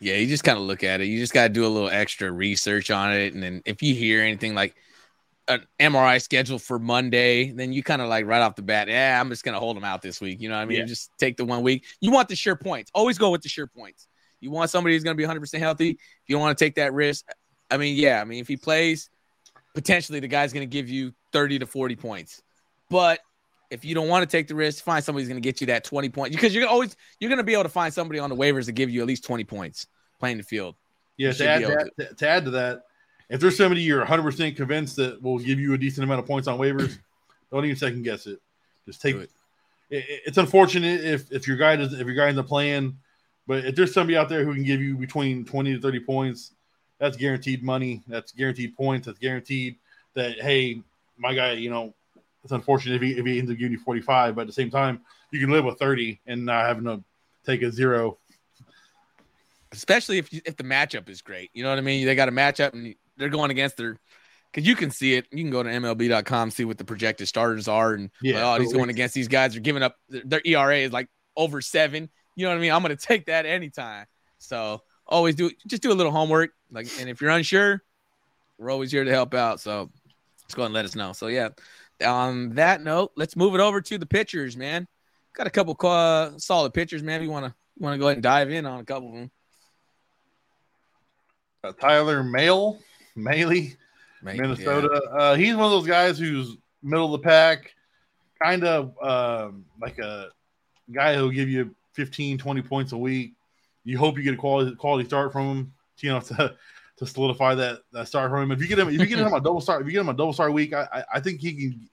S2: Yeah, you just kind of look at it. You just got to do a little extra research on it, and then if you hear anything like an MRI schedule for Monday, then you kind of like right off the bat, yeah, I'm just gonna hold them out this week. You know what I mean? Yeah. Just take the one week. You want the sure points. Always go with the sure points. You want somebody who's gonna be 100 percent healthy. If you don't want to take that risk, I mean, yeah, I mean, if he plays, potentially the guy's gonna give you 30 to 40 points. But if you don't want to take the risk, find somebody who's going to get you that 20 points because you're always you're going to be able to find somebody on the waivers to give you at least 20 points playing the field.
S1: Yeah, to add, that, to, to add to that, if there's somebody you're 100% convinced that will give you a decent amount of points on waivers, don't even second guess it. Just take it. it. It's unfortunate if if your guy doesn't if your guy isn't playing, but if there's somebody out there who can give you between 20 to 30 points, that's guaranteed money. That's guaranteed points. That's guaranteed that hey, my guy, you know, it's unfortunate if he, if he ends up giving you 45, but at the same time, you can live with 30 and not having to take a zero.
S2: Especially if if the matchup is great. You know what I mean? They got a matchup and they're going against their because you can see it. You can go to MLB.com, see what the projected starters are, and yeah, oh, he's going against these guys. They're giving up their ERA is like over seven. You know what I mean? I'm going to take that anytime. So always do just do a little homework. Like, and if you're unsure, we're always here to help out. So let's go and let us know. So yeah, on that note, let's move it over to the pitchers, man. Got a couple uh, solid pitchers, man. You want to want to go ahead and dive in on a couple of them.
S1: Uh, Tyler Mahle, Mahle, Minnesota. Yeah. Uh, he's one of those guys who's middle of the pack, kind of um, like a guy who'll give you 15, 20 points a week. You hope you get a quality quality start from him. You know, to, to solidify that that start from him. If you get him, if you get him a double start, if you get him a double start week, I I, I think he can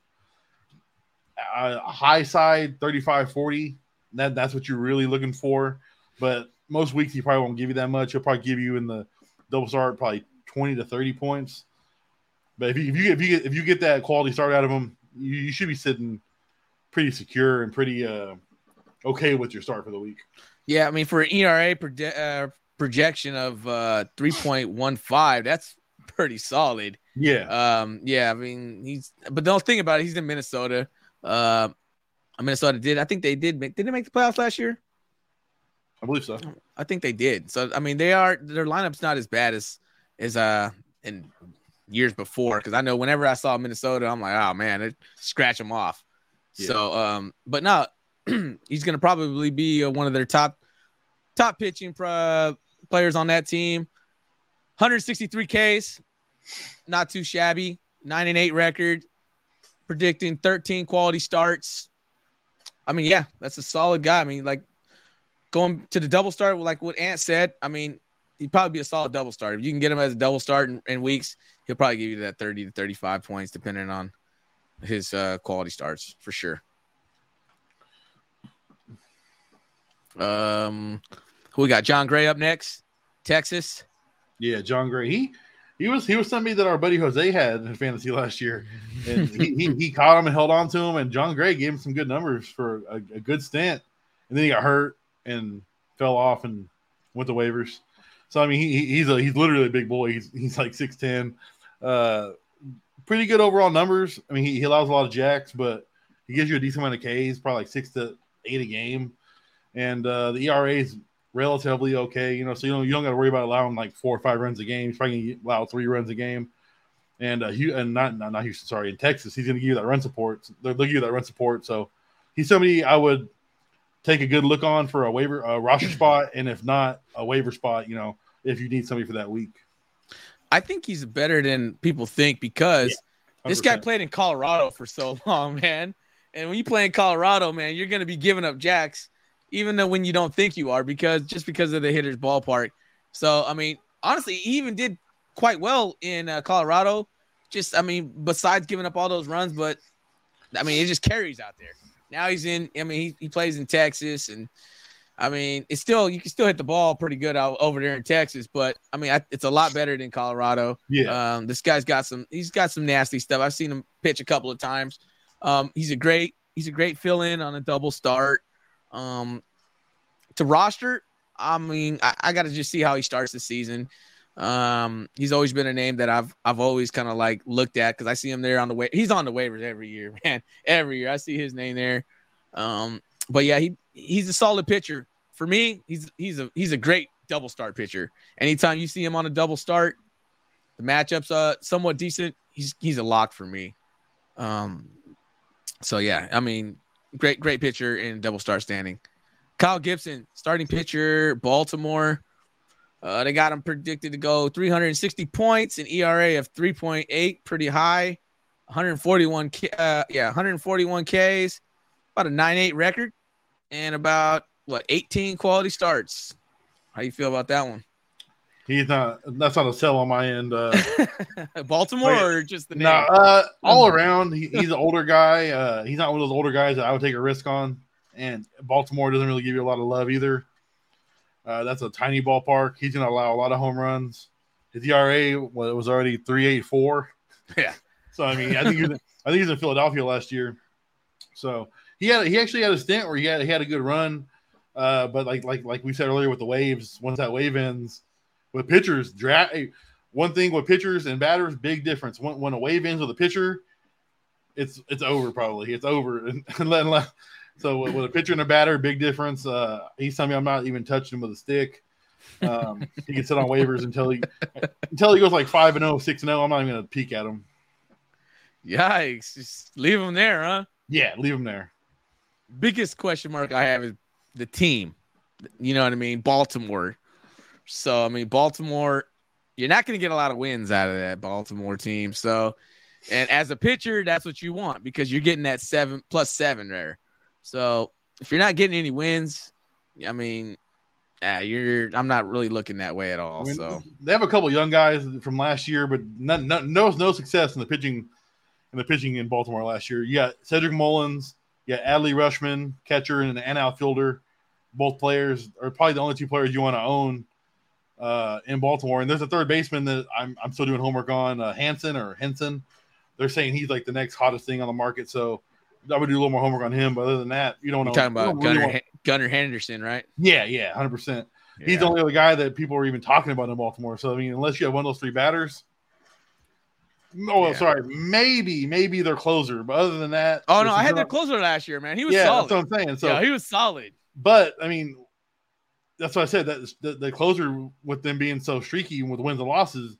S1: a high side 35 40 that that's what you're really looking for but most weeks he probably won't give you that much he'll probably give you in the double start probably 20 to 30 points but if you if you, if you get if you get that quality start out of him you, you should be sitting pretty secure and pretty uh okay with your start for the week
S2: yeah i mean for an era proje- uh, projection of uh 3.15 that's pretty solid
S1: yeah
S2: um yeah i mean he's but don't think about it he's in minnesota uh, Minnesota did. I think they did make. Did they make the playoffs last year?
S1: I believe so.
S2: I think they did. So I mean, they are their lineup's not as bad as as uh in years before. Because I know whenever I saw Minnesota, I'm like, oh man, it scratch them off. Yeah. So um, but no, he's gonna probably be uh, one of their top top pitching pro- players on that team. 163 Ks, not too shabby. Nine and eight record predicting 13 quality starts. I mean, yeah, that's a solid guy. I mean, like going to the double start, like what Ant said, I mean, he'd probably be a solid double start. If you can get him as a double start in, in weeks, he'll probably give you that 30 to 35 points, depending on his uh, quality starts for sure. Um, who we got? Jon Gray up next, Texas.
S1: Yeah, Jon Gray. He he was he was somebody that our buddy Jose had in fantasy last year, and he, he, he, caught him and held on to him. And Jon Gray gave him some good numbers for a, a, good stint, and then he got hurt and fell off and went to waivers. So I mean, he, he's a he's literally a big boy. He's he's like six ten, uh, pretty good overall numbers. I mean, he, he allows a lot of jacks, but he gives you a decent amount of Ks, probably like six to eight a game, and uh, the ERA is relatively okay. You know, so you don't you don't got to worry about allowing like four or five runs a game. He's probably to allow three runs a game. And uh, and not, not not Houston, sorry, in Texas, he's going to give you that run support. They'll give you that run support. So he's somebody I would take a good look on for a waiver a roster spot, and if not a waiver spot, you know, if you need somebody for that week.
S2: I think he's better than people think because yeah, this guy played in Colorado for so long, man. And when you play in Colorado, man, you're going to be giving up jacks even though when you don't think you are, because just because of the hitter's ballpark. So I mean, honestly, he even did quite well in uh, Colorado. Just I mean, besides giving up all those runs, but I mean, it just carries out there. Now he's in. I mean, he, he plays in Texas, and I mean, it's still you can still hit the ball pretty good out over there in Texas, but I mean, I, it's a lot better than Colorado.
S1: Yeah.
S2: Um, this guy's got some. He's got some nasty stuff. I've seen him pitch a couple of times. Um, he's a great. He's a great fill in on a double start. Um, to roster, I mean, I, I got to just see how he starts the season. Um, he's always been a name that I've I've always kind of like looked at because I see him there on the way. He's on the waivers every year, man. Every year I see his name there. Um, but yeah, he he's a solid pitcher for me. He's he's a he's a great double start pitcher. Anytime you see him on a double start, the matchups uh somewhat decent. He's he's a lock for me. Um, so yeah, I mean, great, great pitcher in double star standing. Kyle Gibson, starting pitcher, Baltimore. Uh, they got him predicted to go 360 points, an ERA of 3.8, pretty high. 141, uh, yeah, 141 Ks, about a 9.8 record, and about what 18 quality starts. How you feel about that one?
S1: He's not. That's not a sell on my end. Uh,
S2: Baltimore or just the name?
S1: Nah, uh, all around. He, he's an older guy. Uh, he's not one of those older guys that I would take a risk on. And Baltimore doesn't really give you a lot of love either. Uh, that's a tiny ballpark. He's going to allow a lot of home runs. His ERA well, was already three eight four.
S2: Yeah.
S1: So I mean, I think he was, I think he was in Philadelphia last year. So he had he actually had a stint where he had he had a good run. Uh, but like like like we said earlier with the waves, once that wave ends, with pitchers, draft one thing with pitchers and batters, big difference. When, when a wave ends with a pitcher, it's it's over probably. It's over. So with a pitcher and a batter, big difference. Uh, he's telling me I'm not even touching him with a stick. Um, he can sit on waivers until he until he goes like five and 0, 6 and 0. I'm not even gonna peek at him.
S2: Yikes! Just leave him there, huh?
S1: Yeah, leave him there.
S2: Biggest question mark I have is the team. You know what I mean? Baltimore. So I mean, Baltimore, you're not going to get a lot of wins out of that Baltimore team. So, and as a pitcher, that's what you want because you're getting that seven plus seven there. So if you're not getting any wins, I mean, Yeah, you're. I'm not really looking that way at all.
S1: I mean,
S2: so
S1: they have a couple young guys from last year, but none, none, no no success in the pitching in the pitching in Baltimore last year. Yeah, Cedric Mullins, yeah, got Adley Rutschman, catcher and an outfielder. Both players are probably the only two players you want to own uh, in Baltimore. And there's a third baseman that I'm, I'm still doing homework on, uh, Hanson or Henson. They're saying he's like the next hottest thing on the market. So I would do a little more homework on him. But other than that, you don't know.
S2: You're talking about
S1: really
S2: Gunnar,
S1: want,
S2: Gunnar Henderson, right?
S1: Yeah, yeah, hundred percent.
S2: Yeah.
S1: He's the only other guy that people are even talking about in Baltimore. So I mean, unless you have one of those three batters. Oh,
S2: Yeah.
S1: sorry. Maybe, maybe their closer, but other than that,
S2: Oh no, I had their closer last year, man. He was
S1: yeah,
S2: solid.
S1: that's what I'm saying. So,
S2: yeah, he was solid.
S1: but I mean, that's what I said. That the, the closer with them being so streaky with wins and losses,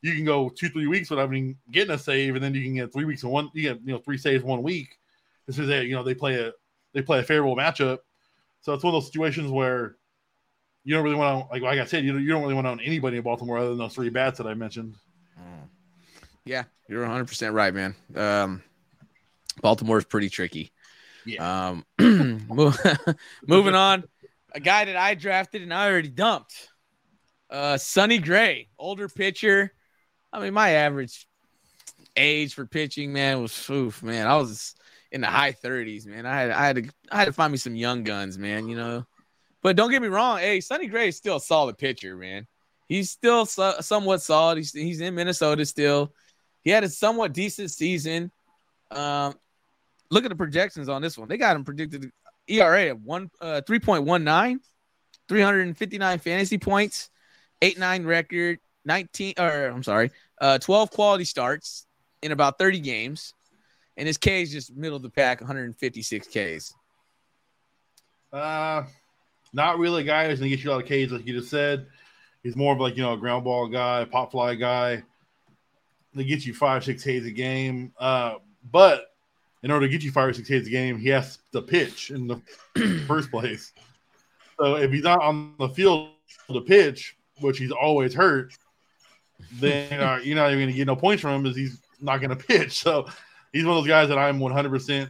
S1: you can go two, three weeks without even getting a save, and then you can get three weeks in one. You get you know three saves one week. This is a you know they play a they play a favorable matchup, so it's one of those situations where you don't really want to like like I said you don't, you don't really want to own anybody in Baltimore other than those three bats that I mentioned.
S2: Yeah, you're 100 percent right, man. Um, is pretty tricky.
S1: Yeah.
S2: Um, moving on, a guy that I drafted and I already dumped. Uh, Sonny Gray, older pitcher. I mean, my average age for pitching, man, was oof, man. I was in the high 30s, man. I had I had to I had to find me some young guns, man. You know, but don't get me wrong. Hey, Sonny Gray is still a solid pitcher, man. He's still so, somewhat solid. He's he's in Minnesota still. He had a somewhat decent season. Um, look at the projections on this one. They got him predicted ERA of one uh 3.19, 359 fantasy points, 8-9 record, 19 or I'm sorry, uh 12 quality starts in about 30 games. And his K is just middle of the pack, 156 Ks.
S1: Uh, not really a guy who's gonna get you a lot of Ks, like you just said. He's more of like you know a ground ball guy, a pop fly guy. They get you five, six Ks a game. Uh, but in order to get you five or six Ks a game, he has to pitch in the first place. So if he's not on the field to pitch, which he's always hurt, then uh, you're not even going to get no points from him because he's not going to pitch. So he's one of those guys that I'm 100%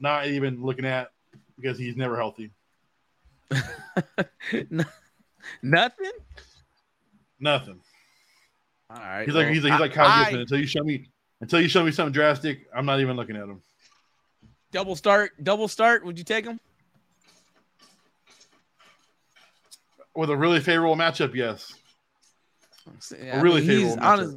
S1: not even looking at because he's never healthy.
S2: Nothing?
S1: Nothing.
S2: All right.
S1: He's like he's like, he's like Kyle
S2: I-
S1: Gibson. Until you show me until you show me something drastic, I'm not even looking at him.
S2: Double start, double start. Would you take him?
S1: With a really favorable matchup, yes.
S2: Yeah,
S1: really
S2: he's
S1: favorable matchup.
S2: honest.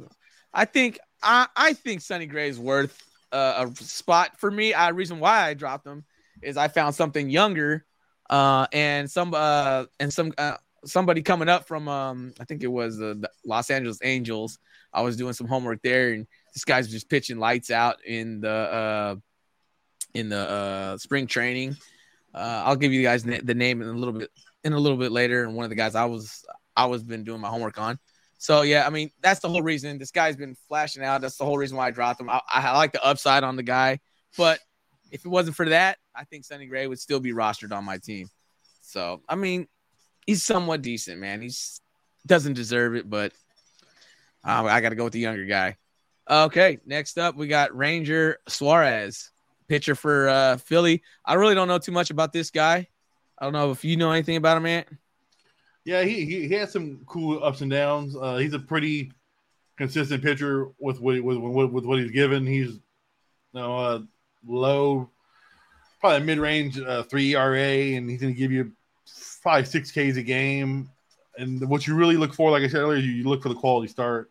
S2: I think I I think Sonny Gray is worth uh, a spot for me. I reason why I dropped him is I found something younger, uh, and some uh and some uh, somebody coming up from um I think it was the, the Los Angeles Angels. I was doing some homework there, and this guy's just pitching lights out in the uh in the uh spring training. Uh, I'll give you guys the name in a little bit in a little bit later, and one of the guys I was I was been doing my homework on. So yeah, I mean that's the whole reason this guy's been flashing out. That's the whole reason why I dropped him. I, I like the upside on the guy, but if it wasn't for that, I think Sonny Gray would still be rostered on my team. So I mean, he's somewhat decent, man. He's doesn't deserve it, but uh, I got to go with the younger guy. Okay, next up we got Ranger Suarez, pitcher for uh, Philly. I really don't know too much about this guy. I don't know if you know anything about him, man.
S1: Yeah, he, he he had some cool ups and downs. Uh, he's a pretty consistent pitcher with what with, with, with what he's given. He's you know uh, low, probably mid range uh, three ERA, and he's going to give you five six Ks a game. And what you really look for, like I said earlier, you look for the quality start.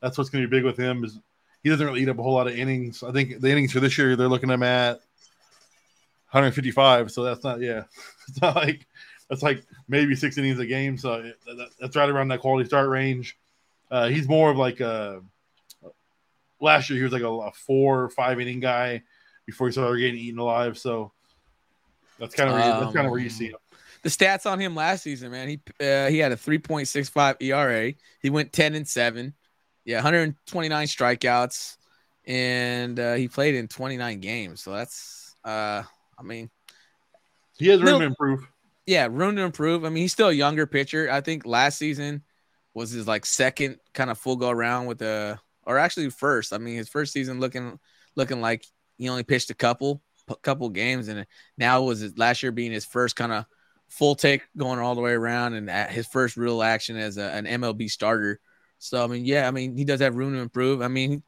S1: That's what's going to be big with him. Is he doesn't really eat up a whole lot of innings. I think the innings for this year they're looking at him at 155. So that's not yeah, it's not like that's like maybe six innings a game. So it- that- that's right around that quality start range. Uh, he's more of like a last year he was like a, a four or five inning guy before he started getting eaten alive. So that's kind of where you, that's kind of where you see him.
S2: the stats on him last season, man. He uh, he had a 3.65 ERA. He went 10 and 7. Yeah, 129 strikeouts and uh, he played in 29 games. So that's uh I mean,
S1: He has room
S2: No.
S1: to improve.
S2: yeah, room to improve. I mean, he's still a younger pitcher. I think last season was his like second kind of full go around with the or actually first. I mean, his first season looking looking like he only pitched a couple couple games and now was his last year being his first kind of full take going all the way around, and his first real action as a, an MLB starter. So I mean, yeah, I mean he does have room to improve. I mean,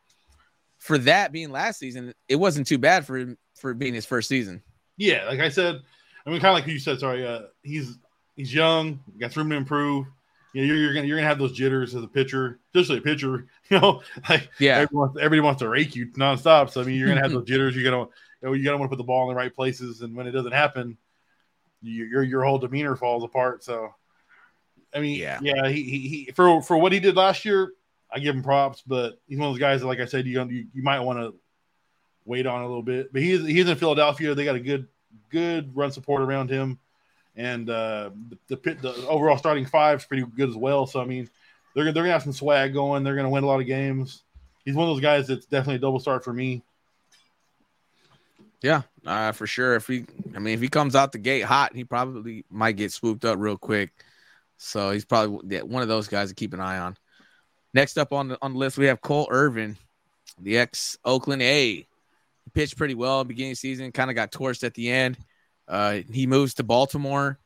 S2: for that being last season, it wasn't too bad for him for being his first season.
S1: Yeah, like I said, I mean, kind of like you said. Sorry, uh, he's he's young, got room to improve. You know, you're, you're, gonna you're gonna have those jitters as a pitcher, especially a pitcher. You know, like
S2: yeah,
S1: everybody wants, everybody wants to rake you nonstop. So I mean, you're gonna have those jitters. You're gonna you know, you gotta want to put the ball in the right places, and when it doesn't happen, your your whole demeanor falls apart. So, I mean, yeah, yeah, he, he, he for for what he did last year, I give him props. But he's one of those guys that, like I said, you you, you might want to wait on a little bit. But he's he's in Philadelphia. They got a good good run support around him and uh, the, the, the overall starting five is pretty good as well. So I mean, they're they're gonna have some swag going. They're gonna win a lot of games. He's one of those guys that's definitely a double start for me.
S2: Yeah, uh, for sure. If he, I mean, if he comes out the gate hot, he probably might get swooped up real quick. So he's probably one of those guys to keep an eye on. Next up on the on the list, we have Cole Irvin, the ex Oakland A. He pitched pretty well beginning season, kind of got torched at the end. Uh, he moves to Baltimore.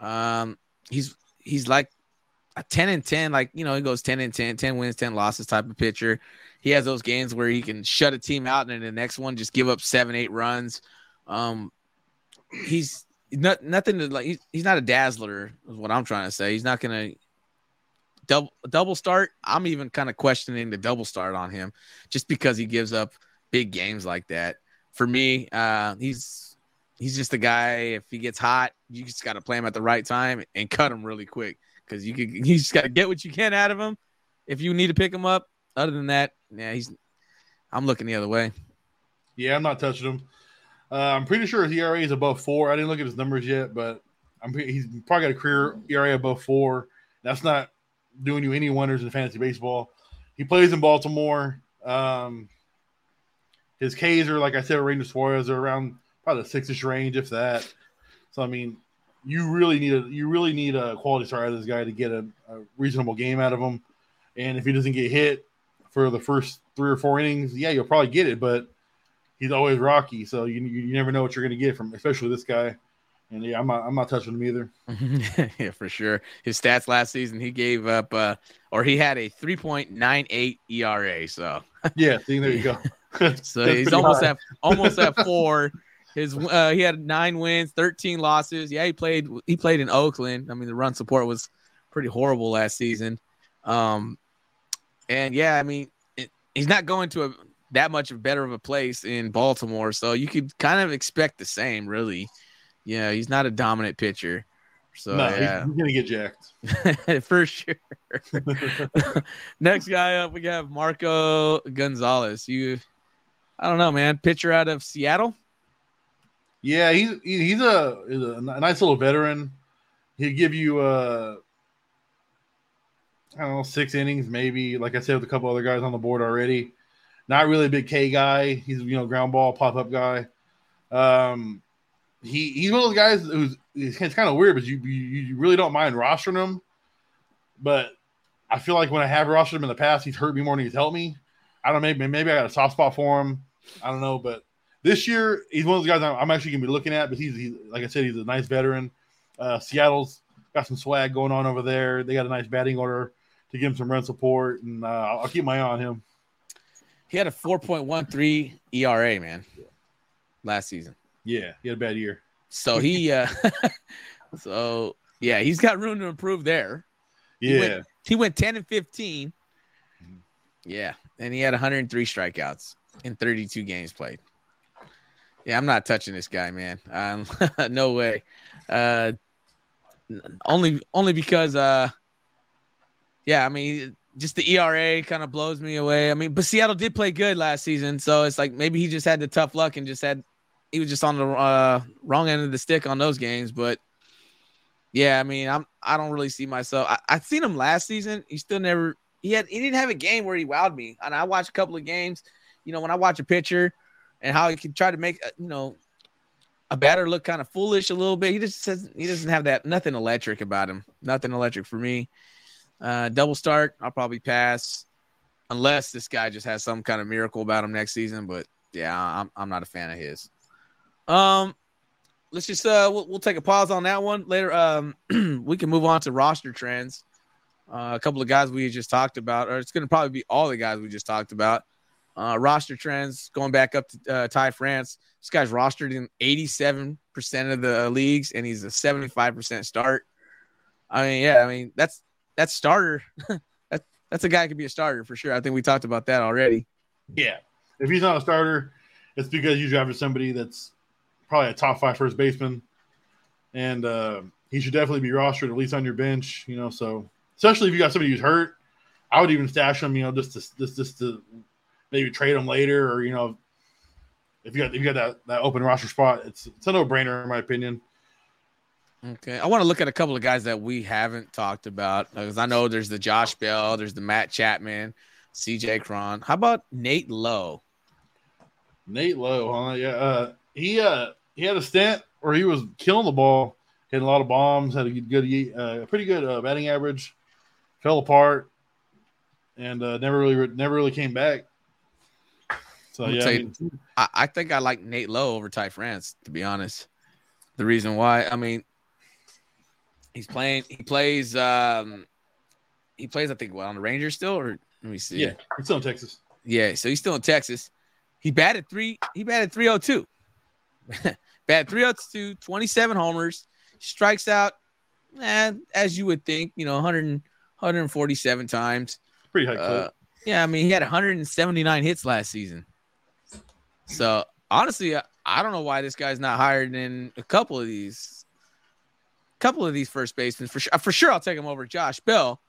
S2: Um, he's he's like a 10 and 10, like you know, he goes 10 and 10, 10 wins, 10 losses type of pitcher. He has those games where he can shut a team out and then the next one just give up seven, eight runs. Um, he's not nothing to like he's, he's not a dazzler, is what I'm trying to say. He's not gonna double double start. I'm even kind of questioning the double start on him just because he gives up big games like that. For me, uh, he's he's just a guy. If he gets hot, you just got to play him at the right time and cut him really quick because you can. You just got to get what you can out of him. If you need to pick him up, other than that, yeah, he's. I'm looking the other way.
S1: Yeah, I'm not touching him. Uh, I'm pretty sure his ERA is above four. I didn't look at his numbers yet, but I'm he's probably got a career ERA above four. That's not doing you any wonders in fantasy baseball. He plays in Baltimore. Um, his Ks are like I said, Ranger Suarez are around probably the six-ish range, if that. So I mean, you really need a you really need a quality start out of this guy to get a, a, reasonable game out of him. And if he doesn't get hit for the first three or four innings, yeah, you'll probably get it, but he's always rocky, so you you, never know what you're going to get from, especially this guy. And yeah, I'm not I'm not touching him either.
S2: yeah, for sure. His stats last season, he gave up uh or he had a 3.98 ERA. So
S1: yeah, see, there you go.
S2: so he's almost high. at almost at four. His uh, he had nine wins, thirteen losses. Yeah, he played he played in Oakland. I mean, the run support was pretty horrible last season. Um, and yeah, I mean, it, he's not going to a that much better of a place in Baltimore, so you could kind of expect the same, really. Yeah, he's not a dominant pitcher. So no, yeah.
S1: he's, he's gonna get jacked
S2: for sure. Next guy up, we have Marco Gonzalez. You, I don't know, man. Pitcher out of Seattle.
S1: Yeah, he's he's a, he's a nice little veteran. He'll give you uh I don't know six innings maybe. Like I said, with a couple other guys on the board already. Not really a big K guy. He's you know ground ball pop up guy. Um, he he's one of those guys who's it's kind of weird, but you, you you really don't mind rostering him. But I feel like when I have rostered him in the past, he's hurt me more than he's helped me. I don't know, maybe maybe I got a soft spot for him. I don't know, but this year, he's one of those guys I'm actually going to be looking at. But he's, he's, like I said, he's a nice veteran. Uh, Seattle's got some swag going on over there. They got a nice batting order to give him some run support, and uh, I'll keep my eye on him.
S2: He had a 4.13 ERA, man, last season.
S1: Yeah, he had a bad year.
S2: So he, uh, so yeah, he's got room to improve there.
S1: Yeah,
S2: he went, he went 10 and 15. Yeah, and he had 103 strikeouts in 32 games played. Yeah, I'm not touching this guy, man. Um, no way. Uh, only only because uh, yeah, I mean, just the ERA kind of blows me away. I mean, but Seattle did play good last season, so it's like maybe he just had the tough luck and just had he was just on the uh, wrong end of the stick on those games. But yeah, I mean, I'm I don't really see myself. I, I seen him last season. He still never he had he didn't have a game where he wowed me. And I watched a couple of games. You know, when I watch a pitcher and how he can try to make uh, you know a batter look kind of foolish a little bit. He just says he doesn't have that nothing electric about him. Nothing electric for me. Uh, double start, I'll probably pass unless this guy just has some kind of miracle about him next season. But yeah, I'm I'm not a fan of his. Um, let's just uh we'll, we'll take a pause on that one later. Um, we can move on to roster trends. Uh, a couple of guys we just talked about, or it's going to probably be all the guys we just talked about. Uh, roster trends going back up to uh, Ty France. This guy's rostered in 87% of the leagues, and he's a 75% start. I mean, yeah, I mean that's that's starter. that, that's a guy who could be a starter for sure. I think we talked about that already.
S1: Yeah, if he's not a starter, it's because you drafted somebody that's probably a top five first baseman, and uh, he should definitely be rostered at least on your bench. You know, so especially if you got somebody who's hurt, I would even stash him. You know, just to just just to maybe trade him later, or you know, if you got if you got that that open roster spot, it's it's a no brainer in my opinion.
S2: Okay, I want to look at a couple of guys that we haven't talked about because I know there's the Josh Bell, there's the Matt Chapman, C.J. Cron. How about Nate Lowe?
S1: Nate Lowe, huh? Yeah, uh, he uh he had a stint where he was killing the ball, hitting a lot of bombs, had a good, uh, pretty good uh, batting average, fell apart, and uh, never really never really came back.
S2: So yeah, I, mean, I, I, think I like Nate Lowe over Ty France to be honest. The reason why, I mean, he's playing. He plays. um He plays. I think well on the Rangers still, or let me see.
S1: Yeah, he's still in Texas.
S2: Yeah, so he's still in Texas. He batted three. He batted 302. batted 302, 27 homers, strikes out, and as you would think, you know, 100, 147 times.
S1: Pretty high uh,
S2: yeah, I mean, he had 179 hits last season. So honestly, I don't know why this guy's not higher than a couple of these, couple of these first basemen for sure. For sure, I'll take him over Josh Bell.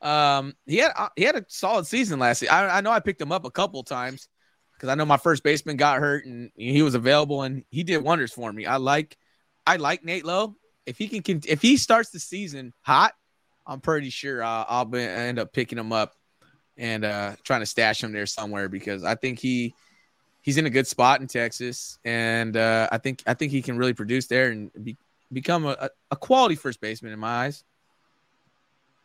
S2: Um, he had uh, he had a solid season last year. I, I know I picked him up a couple times because I know my first baseman got hurt and he was available and he did wonders for me. I like I like Nate Lowe. If he can, if he starts the season hot, I'm pretty sure I'll, I'll be, end up picking him up and uh, trying to stash him there somewhere because I think he he's in a good spot in Texas, and uh, I think I think he can really produce there and be, become a, a quality first baseman in my eyes.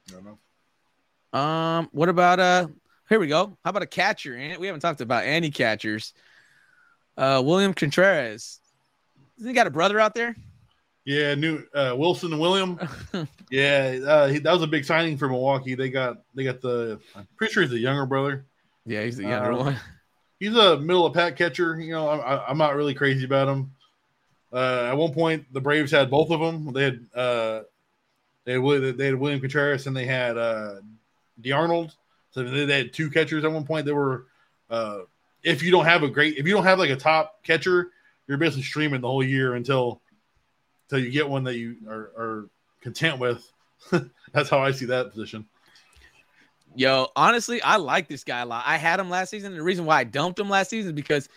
S2: I don't know. Um, what about uh? Here we go. How about a catcher? We haven't talked about any catchers. Uh, William Contreras. Has he got a brother out there?
S1: Yeah, new uh, Willson and William. yeah, uh, he, that was a big signing for Milwaukee. They got they got the. I'm pretty sure he's the younger brother.
S2: Yeah, he's the younger uh, one.
S1: He's a middle of pack catcher. You know, I, am not really crazy about him. Uh, at one point, the Braves had both of them. They had uh, they had, they had William Contreras and they had uh, d'Arnaud. So they had two catchers at one point. They were uh, if you don't have a great if you don't have like a top catcher, you're basically streaming the whole year until until you get one that you are, are content with. That's how I see that position.
S2: Yo, honestly, I like this guy a lot. I had him last season. The reason why I dumped him last season is because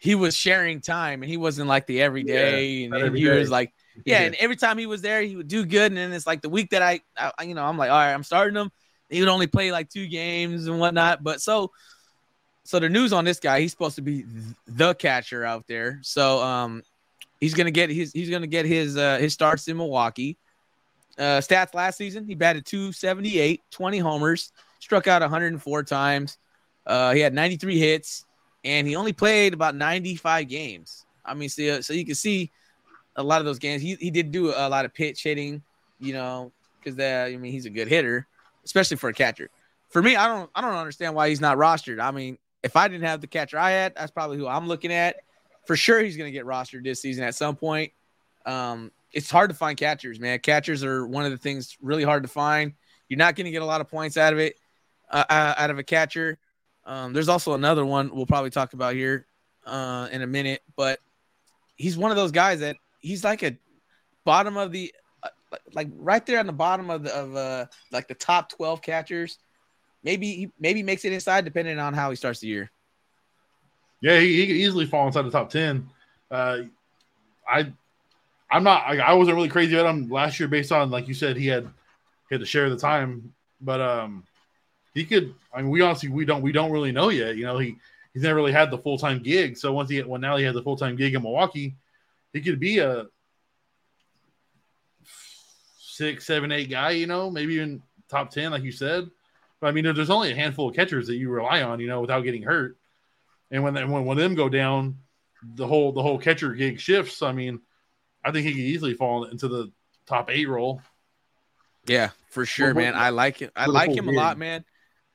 S2: he was sharing time and he wasn't like the everyday. Yeah, and, every he day. was like, yeah, yeah, and every time he was there, he would do good. And then it's like the week that I, I, you know, I'm like, all right, I'm starting him. He would only play like two games and whatnot. But so, so the news on this guy, he's supposed to be the catcher out there. So, um, He's gonna get his he's gonna get his uh, his starts in Milwaukee. Uh, stats last season, he batted 278, 20 homers, struck out 104 times. Uh, he had 93 hits, and he only played about 95 games. I mean, so, so you can see a lot of those games. He, he did do a lot of pitch hitting, you know, because that I mean he's a good hitter, especially for a catcher. For me, I don't I don't understand why he's not rostered. I mean, if I didn't have the catcher I had, that's probably who I'm looking at for sure he's going to get rostered this season at some point. Um, it's hard to find catchers, man. Catchers are one of the things really hard to find. You're not going to get a lot of points out of it, uh, uh, out of a catcher. Um, there's also another one we'll probably talk about here uh, in a minute, but he's one of those guys that he's like a bottom of the, uh, like right there on the bottom of the of uh, like the top 12 catchers. Maybe he maybe makes it inside depending on how he starts the year.
S1: Yeah, he, he could easily fall inside the top ten. Uh, I, I'm not. I, I, wasn't really crazy about him last year based on like you said he had he had to share the time, but um, he could. I mean, we honestly we don't we don't really know yet. You know, he he's never really had the full time gig. So once he when now he has a full time gig in Milwaukee, he could be a six, seven, eight guy. You know, maybe even top ten, like you said. But I mean, there's only a handful of catchers that you rely on. You know, without getting hurt. And when when when them go down, the whole the whole catcher gig shifts. I mean, I think he could easily fall into the top eight role.
S2: Yeah, for sure, man. I like it. I like him a lot, man.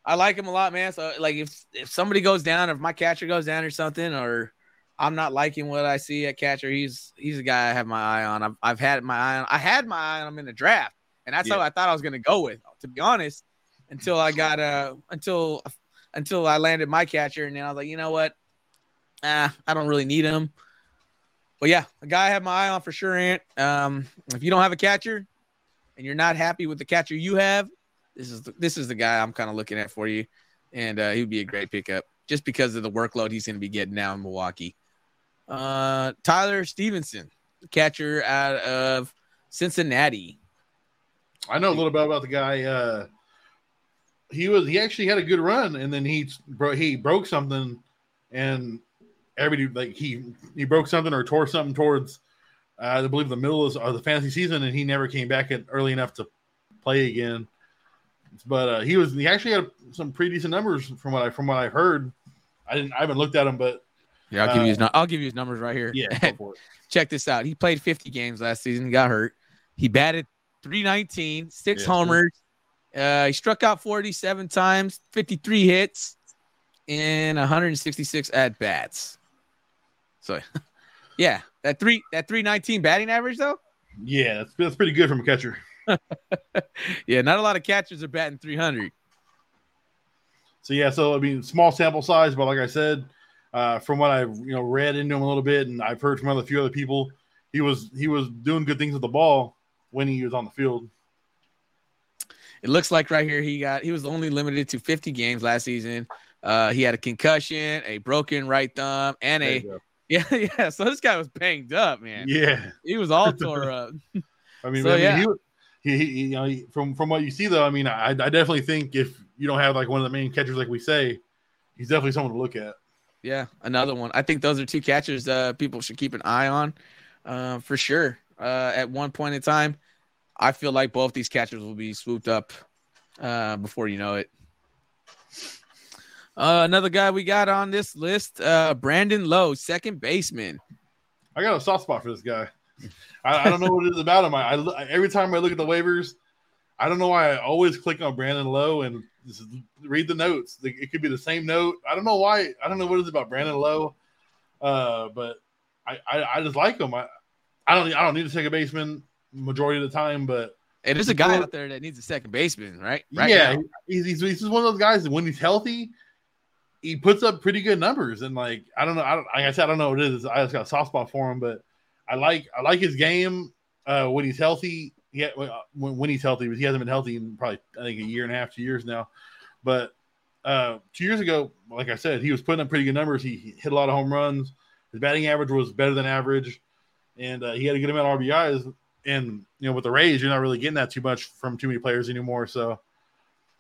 S2: I like him a lot, man. So like if if somebody goes down, if my catcher goes down or something, or I'm not liking what I see at catcher, he's he's a guy I have my eye on. I've I've had my eye on. I had my eye on him in the draft, and that's yeah. how I thought I was gonna go with. To be honest, until I got uh until until I landed my catcher, and then I was like, you know what, ah, I don't really need him. But yeah, a guy I have my eye on for sure, Ant. Um, if you don't have a catcher and you're not happy with the catcher you have, this is the, this is the guy I'm kind of looking at for you, and uh, he would be a great pickup just because of the workload he's going to be getting now in Milwaukee. Uh, Tyler Stephenson, catcher out of Cincinnati.
S1: I know a little bit about the guy. Uh, he was he actually had a good run, and then he bro he broke something, and everybody like he he broke something or tore something towards uh, I believe the middle of the fantasy season, and he never came back early enough to play again. But uh, he was he actually had some pretty decent numbers from what I from what I heard. I didn't I haven't looked at him, but
S2: yeah, I'll give you his uh, I'll give you his numbers right here.
S1: Yeah,
S2: check this out. He played 50 games last season. He Got hurt. He batted 319, six yeah, homers. Uh, he struck out 47 times, 53 hits, and 166 at bats. So, yeah, that three that 319 batting average though.
S1: Yeah, that's that's pretty good from a catcher.
S2: yeah, not a lot of catchers are batting 300.
S1: So yeah, so I mean, small sample size, but like I said, uh, from what I've you know read into him a little bit, and I've heard from other few other people, he was he was doing good things with the ball when he was on the field.
S2: It looks like right here he got he was only limited to 50 games last season. Uh, he had a concussion, a broken right thumb, and a yeah yeah. So this guy was banged up, man.
S1: Yeah,
S2: he was all tore up.
S1: I mean, so, I mean yeah. he, he, he, you know, from from what you see though, I mean, I, I definitely think if you don't have like one of the main catchers like we say, he's definitely someone to look at.
S2: Yeah, another one. I think those are two catchers uh, people should keep an eye on uh, for sure. Uh, at one point in time, I feel like both these catchers will be swooped up uh, before you know it. Uh, another guy we got on this list, uh, Brandon Lowe, second baseman.
S1: I got a soft spot for this guy. I, I don't know what it is about him. I, I, every time I look at the waivers, I don't know why I always click on Brandon Lowe and read the notes. It could be the same note. I don't know why. I don't know what it is about Brandon Lowe, uh, but I, I, I just like him. I I don't I don't need to take a second baseman majority of the time, but
S2: and there's a guy out there that needs a second baseman, right? right
S1: yeah, he's, he's, he's just one of those guys that when he's healthy, he puts up pretty good numbers. And like I don't know, I don't, like I said, I don't know what it is. I just got a soft spot for him, but I like I like his game uh, when he's healthy he when, when he's healthy, but he hasn't been healthy in probably I think a year and a half, two years now. But uh, two years ago, like I said, he was putting up pretty good numbers. He, he hit a lot of home runs. His batting average was better than average, and uh, he had a good amount of RBIs. And you know, with the Rays, you're not really getting that too much from too many players anymore. So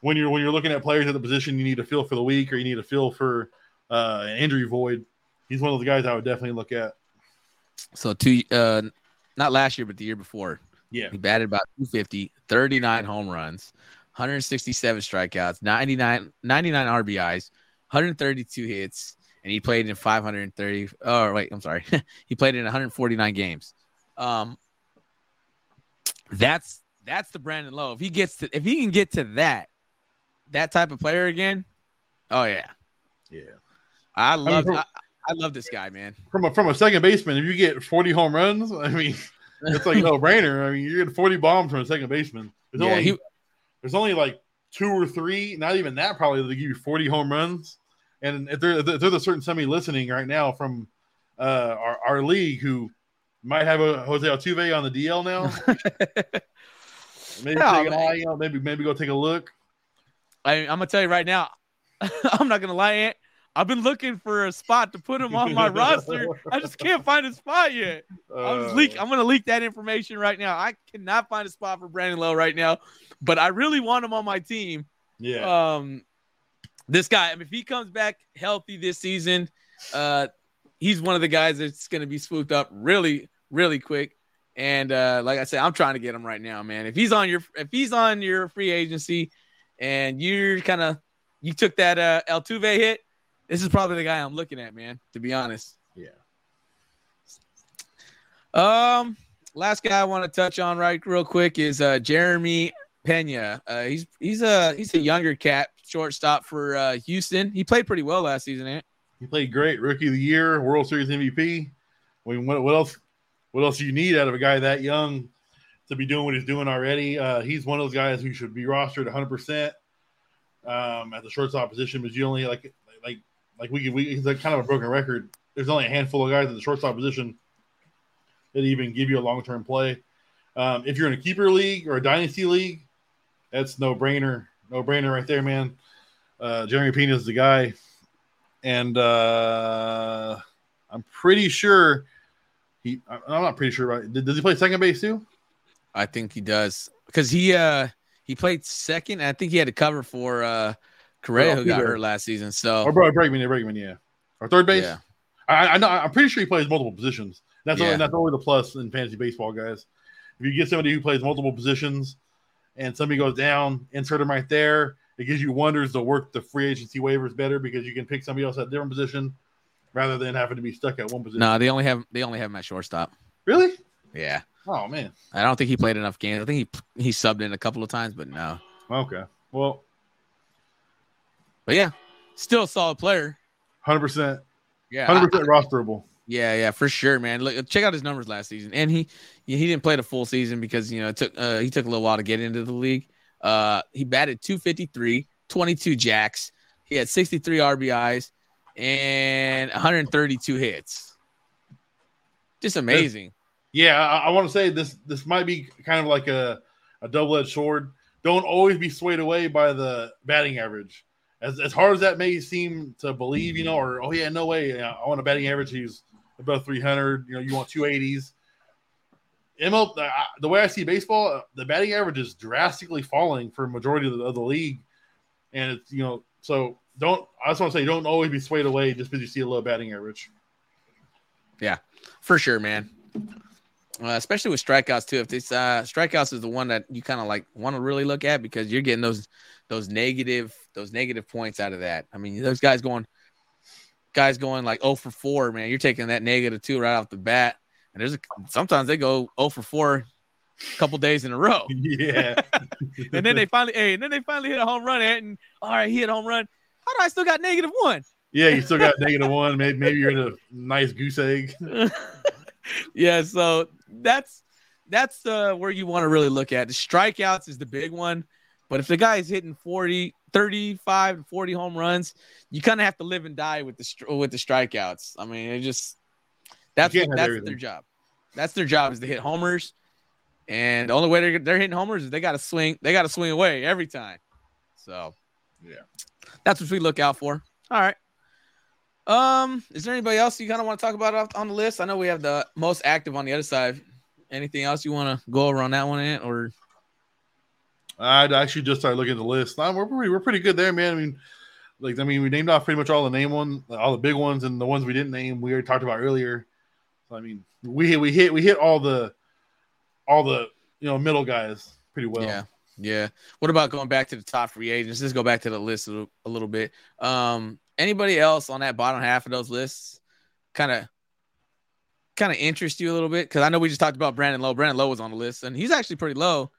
S1: when you're when you're looking at players at the position, you need to feel for the week or you need to feel for uh, an injury void. He's one of the guys I would definitely look at.
S2: So two, uh, not last year, but the year before,
S1: yeah.
S2: He batted about 250, 39 home runs, 167 strikeouts, 99, 99 RBIs, 132 hits, and he played in 530. Oh, wait, I'm sorry. he played in 149 games. Um, that's that's the Brandon Lowe. If he gets to if he can get to that that type of player again, oh yeah,
S1: yeah.
S2: I love I, mean, I, love this guy, man.
S1: From a from a second baseman, if you get 40 home runs, I mean it's like no brainer. I mean, you're getting 40 bombs from a second baseman. There's yeah, only he, there's only like two or three, not even that probably to give you 40 home runs. And if there, if there's a certain somebody listening right now from uh, our, our league who might have a Jose Altuve on the DL now, maybe take an eye, know, maybe maybe go take a look.
S2: I, I'm gonna tell you right now, I'm not gonna lie, Ant. I've been looking for a spot to put him on my roster. I just can't find a spot yet. Uh, I'm, leak, I'm going to leak that information right now. I cannot find a spot for Brandon Lowe right now, but I really want him on my team.
S1: Yeah.
S2: Um, this guy, I mean, if he comes back healthy this season, uh, he's one of the guys that's going to be swooped up really, really quick. And uh, like I said, I'm trying to get him right now, man. If he's on your if he's on your free agency, and you're kind of you took that uh, Altuve hit, this is probably the guy I'm looking at, man. To be honest.
S1: Yeah.
S2: Um, last guy I want to touch on right real quick is uh, Jeremy Pena. Uh, he's he's a he's a younger cat shortstop for uh, Houston. He played pretty well last season. Eh?
S1: He played great, rookie of the year, World Series MVP. I mean, what, what else? What else do you need out of a guy that young to be doing what he's doing already? Uh, he's one of those guys who should be rostered 100 percent um, at the shortstop position. But you only like like like we we he's like kind of a broken record. There's only a handful of guys at the shortstop position that even give you a long term play. Um, if you're in a keeper league or a dynasty league, that's no brainer, no brainer right there, man. Uh, Jeremy Pena is the guy, and uh, I'm pretty sure he. I'm not pretty sure about. Does he play second base too?
S2: I think he does because he uh he played second. I think he had to cover for uh Correa who got hurt last season. So
S1: or Bregman, Bregman, yeah, or third base. Yeah. I, I know. I'm pretty sure he plays multiple positions. That's yeah. only, that's always the plus in fantasy baseball, guys. If you get somebody who plays multiple positions, and somebody goes down, insert them right there. It gives you wonders to work the free agency waivers better because you can pick somebody else at a different position rather than having to be stuck at one position.
S2: No, they only have they only have him at shortstop.
S1: Really?
S2: Yeah.
S1: Oh man.
S2: I don't think he played enough games. I think he he subbed in a couple of times, but no.
S1: Okay. Well.
S2: But yeah, still a solid player.
S1: Hundred percent. Yeah. Hundred percent rosterable.
S2: Yeah, yeah, for sure, man. Look, check out his numbers last season, and he he didn't play the full season because you know it took uh, he took a little while to get into the league. Uh, he batted 253, 22 jacks. He had 63 RBIs and 132 hits. Just amazing.
S1: Yeah, I, I want to say this this might be kind of like a, a double edged sword. Don't always be swayed away by the batting average. As, as hard as that may seem to believe, you know, or oh yeah, no way, I want a batting average. He's above 300. You know, you want 280s. ML, uh, the way I see baseball, the batting average is drastically falling for a majority of the, of the league, and it's you know so don't. I just want to say don't always be swayed away just because you see a low batting average.
S2: Yeah, for sure, man. Uh, especially with strikeouts too. If this uh, strikeouts is the one that you kind of like want to really look at because you're getting those those negative those negative points out of that. I mean, those guys going guys going like 0 for 4, man. You're taking that negative two right off the bat. And there's a, sometimes they go 0 for 4 a couple days in a row.
S1: Yeah.
S2: and then they finally, hey, and then they finally hit a home run and all right, he hit a home run. How do I still got negative one?
S1: Yeah, you still got negative one. Maybe maybe you're in a nice goose egg.
S2: yeah, so that's that's uh, where you want to really look at. The strikeouts is the big one. But if the guy is hitting 40, 35 to 40 home runs, you kind of have to live and die with the with the strikeouts. I mean, it just that's that's their job. That's their job is to hit homers. And the only way they're, they're hitting homers is they got to swing. They got to swing away every time. So,
S1: yeah,
S2: that's what we look out for. All right. Um, is there anybody else you kind of want to talk about on the list? I know we have the most active on the other side. Anything else you want to go over on that one, Ant, or
S1: I'd actually just started looking at the list. We're pretty, we're pretty good there, man. I mean, like I mean, we named off pretty much all the name one, all the big ones, and the ones we didn't name we already talked about earlier. So I mean, we we hit we hit all the all the you know middle guys pretty well.
S2: Yeah, yeah. What about going back to the top free agents? Let's go back to the list a little, a little bit. Um, anybody else on that bottom half of those lists kind of kind of interest you a little bit? Because I know we just talked about Brandon Lowe. Brandon Lowe was on the list, and he's actually pretty low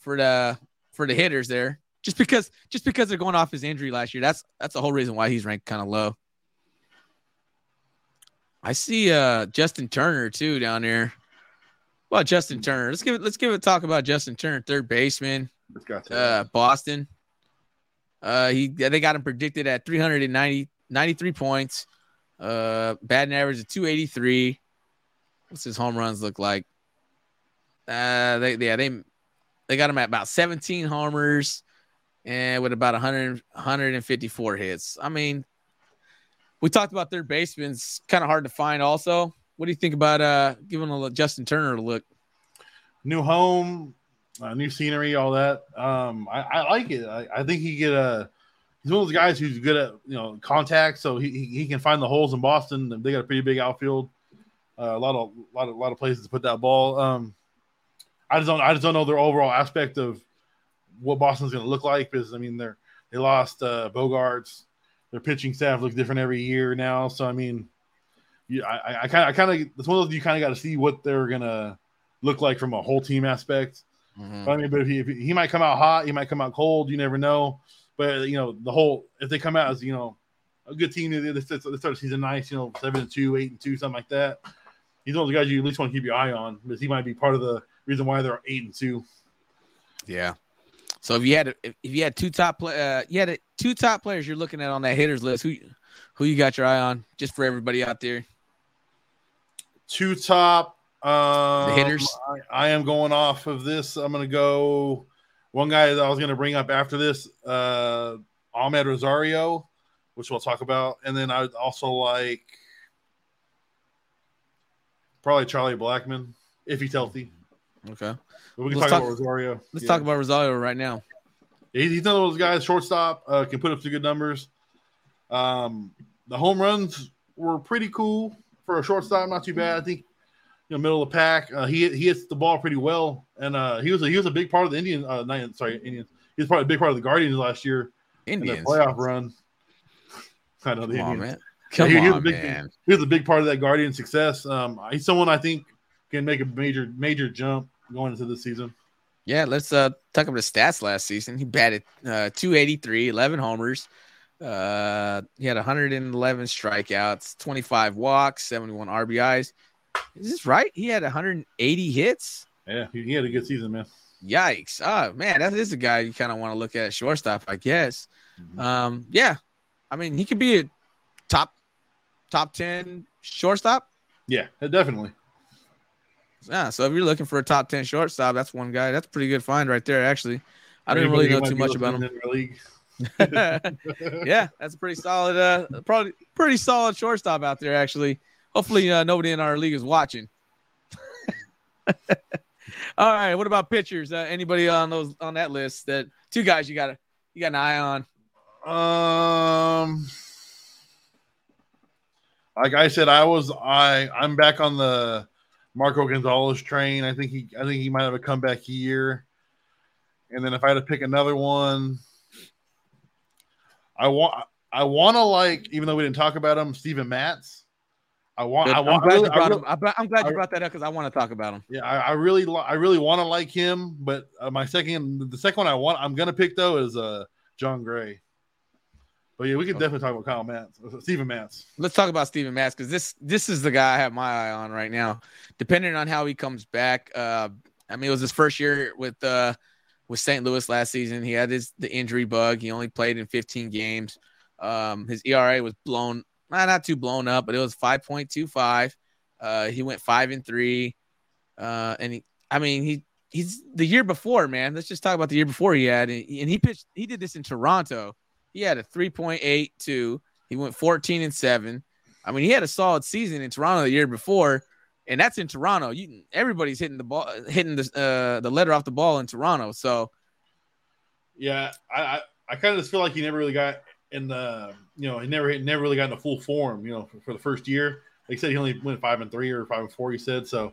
S2: for the for the hitters there. Just because just because they're going off his injury last year. That's that's the whole reason why he's ranked kind of low. I see uh Justin Turner too down there. Well, Justin Turner. Let's give it let's give it talk about Justin Turner, third baseman. Uh Boston. Uh he they got him predicted at 390 93 points. Uh batting average of 283. What's his home runs look like? Uh they yeah, they they got him at about 17 homers and with about 100, 154 hits. I mean, we talked about third their baseman's kind of hard to find. Also, what do you think about uh giving a Justin Turner a look?
S1: New home, uh, new scenery, all that. Um, I, I like it. I, I, think he get a. He's one of those guys who's good at you know contact, so he, he can find the holes in Boston. They got a pretty big outfield, uh, a lot of a lot of a lot of places to put that ball. Um, I just don't I just don't know their overall aspect of what Boston's going to look like because I mean they're they lost uh, Bogaerts. Their pitching staff looks different every year now. So I mean, yeah, I kind of I kind of it's one of those you kind of got to see what they're gonna look like from a whole team aspect.
S2: Mhm.
S1: But I mean, but if he, if he might come out hot, he might come out cold. You never know. But you know, the whole if they come out as you know a good team, they, they start the season nice. You know, seven and two, eight and two, something like that. He's one of the guys you at least want to keep your eye on because he might be part of the reason why they're eight and two.
S2: Yeah. So if you had if, you had two top play, uh, you had a, two top players you're looking at on that hitters list, who who you got your eye on? Just for everybody out there.
S1: Two top um,
S2: hitters?
S1: I, I am going off of this. I'm going to go one guy that I was going to bring up after this, uh, Amed Rosario, which we'll talk about, and then I would also like probably Charlie Blackmon if he's healthy.
S2: Okay.
S1: But we can
S2: Let's
S1: talk, about Rosario.
S2: Let's
S1: Yeah.
S2: talk about Rosario right now.
S1: He's, he's one of those guys, shortstop, uh, can put up some good numbers. Um, the home runs were pretty cool for a shortstop, not too bad. I think, you know, middle of the pack. Uh, he he hits the ball pretty well, and uh, he was a, he was a big part of the Indian. Uh, not, sorry, Indians. He was probably a big part of the Guardians last year in
S2: Indians.
S1: their playoff run. I know the
S2: Come on, man. Come
S1: he, he a
S2: on,
S1: big,
S2: man.
S1: He was a big part of that Guardian success. Um, he's someone I think can make a major major jump going into the season.
S2: Yeah, let's uh talk about his stats last season. He batted uh 283, 11 homers. Uh he had 111 strikeouts, 25 walks, 71 RBIs. Is this right? He had 180 hits.
S1: Yeah, he, had a good season, man.
S2: Yikes. Oh man, that is a guy you kind of want to look at at shortstop, I guess.
S1: Mm-hmm.
S2: Um, yeah. I mean, he could be a top top 10 shortstop.
S1: Yeah, definitely.
S2: Yeah, so if you're looking for a top 10 shortstop, that's one guy. That's a pretty good find right there, actually. I didn't really know too much about him.
S1: listening in our league.
S2: yeah, that's a pretty solid, uh, probably pretty solid shortstop out there. Actually, hopefully, uh, nobody in our league is watching. All right, what about pitchers? Uh, anybody on those on that list? That two guys you got you got an eye on.
S1: Um, like I said, I was I I'm back on the Marco Gonzalez train. I think he I think he might have a comeback year. And then if I had to pick another one, I want I want to like even though we didn't talk about him, Steven Matz. I want
S2: Good.
S1: I
S2: I'm
S1: want I
S2: glad
S1: really,
S2: you brought
S1: really-
S2: him. I'm- I'm glad you
S1: I-
S2: brought that up because I want to talk about him.
S1: yeah, I, I really I really want to like him, but uh, my second the second one I want I'm gonna pick though is uh Jon Gray. But yeah, we can definitely talk about Kyle Matz, Stephen Steven Matz.
S2: Let's talk about Steven Matz because this this is the guy I have my eye on right now. Depending on how he comes back, uh, I mean, it was his first year with uh, with St. Louis last season. He had his the injury bug. He only played in 15 games. Um, his ERA was blown, nah, not too blown up, but it was 5.25. Uh, he went five and three, uh, and he, I mean, he he's the year before, man. Let's just talk about the year before he had, and he pitched. He did this in Toronto. He had a 3.82. He went 14 and seven. I mean, he had a solid season in Toronto the year before, and that's in Toronto. You everybody's hitting the ball, hitting the uh, the letter off the ball in Toronto. So
S1: Yeah, I I, I kind of just feel like he never really got in the you know he never he never really got into full form. You know, for, for the first year, like I said, he only went five and three or five and four. He said so.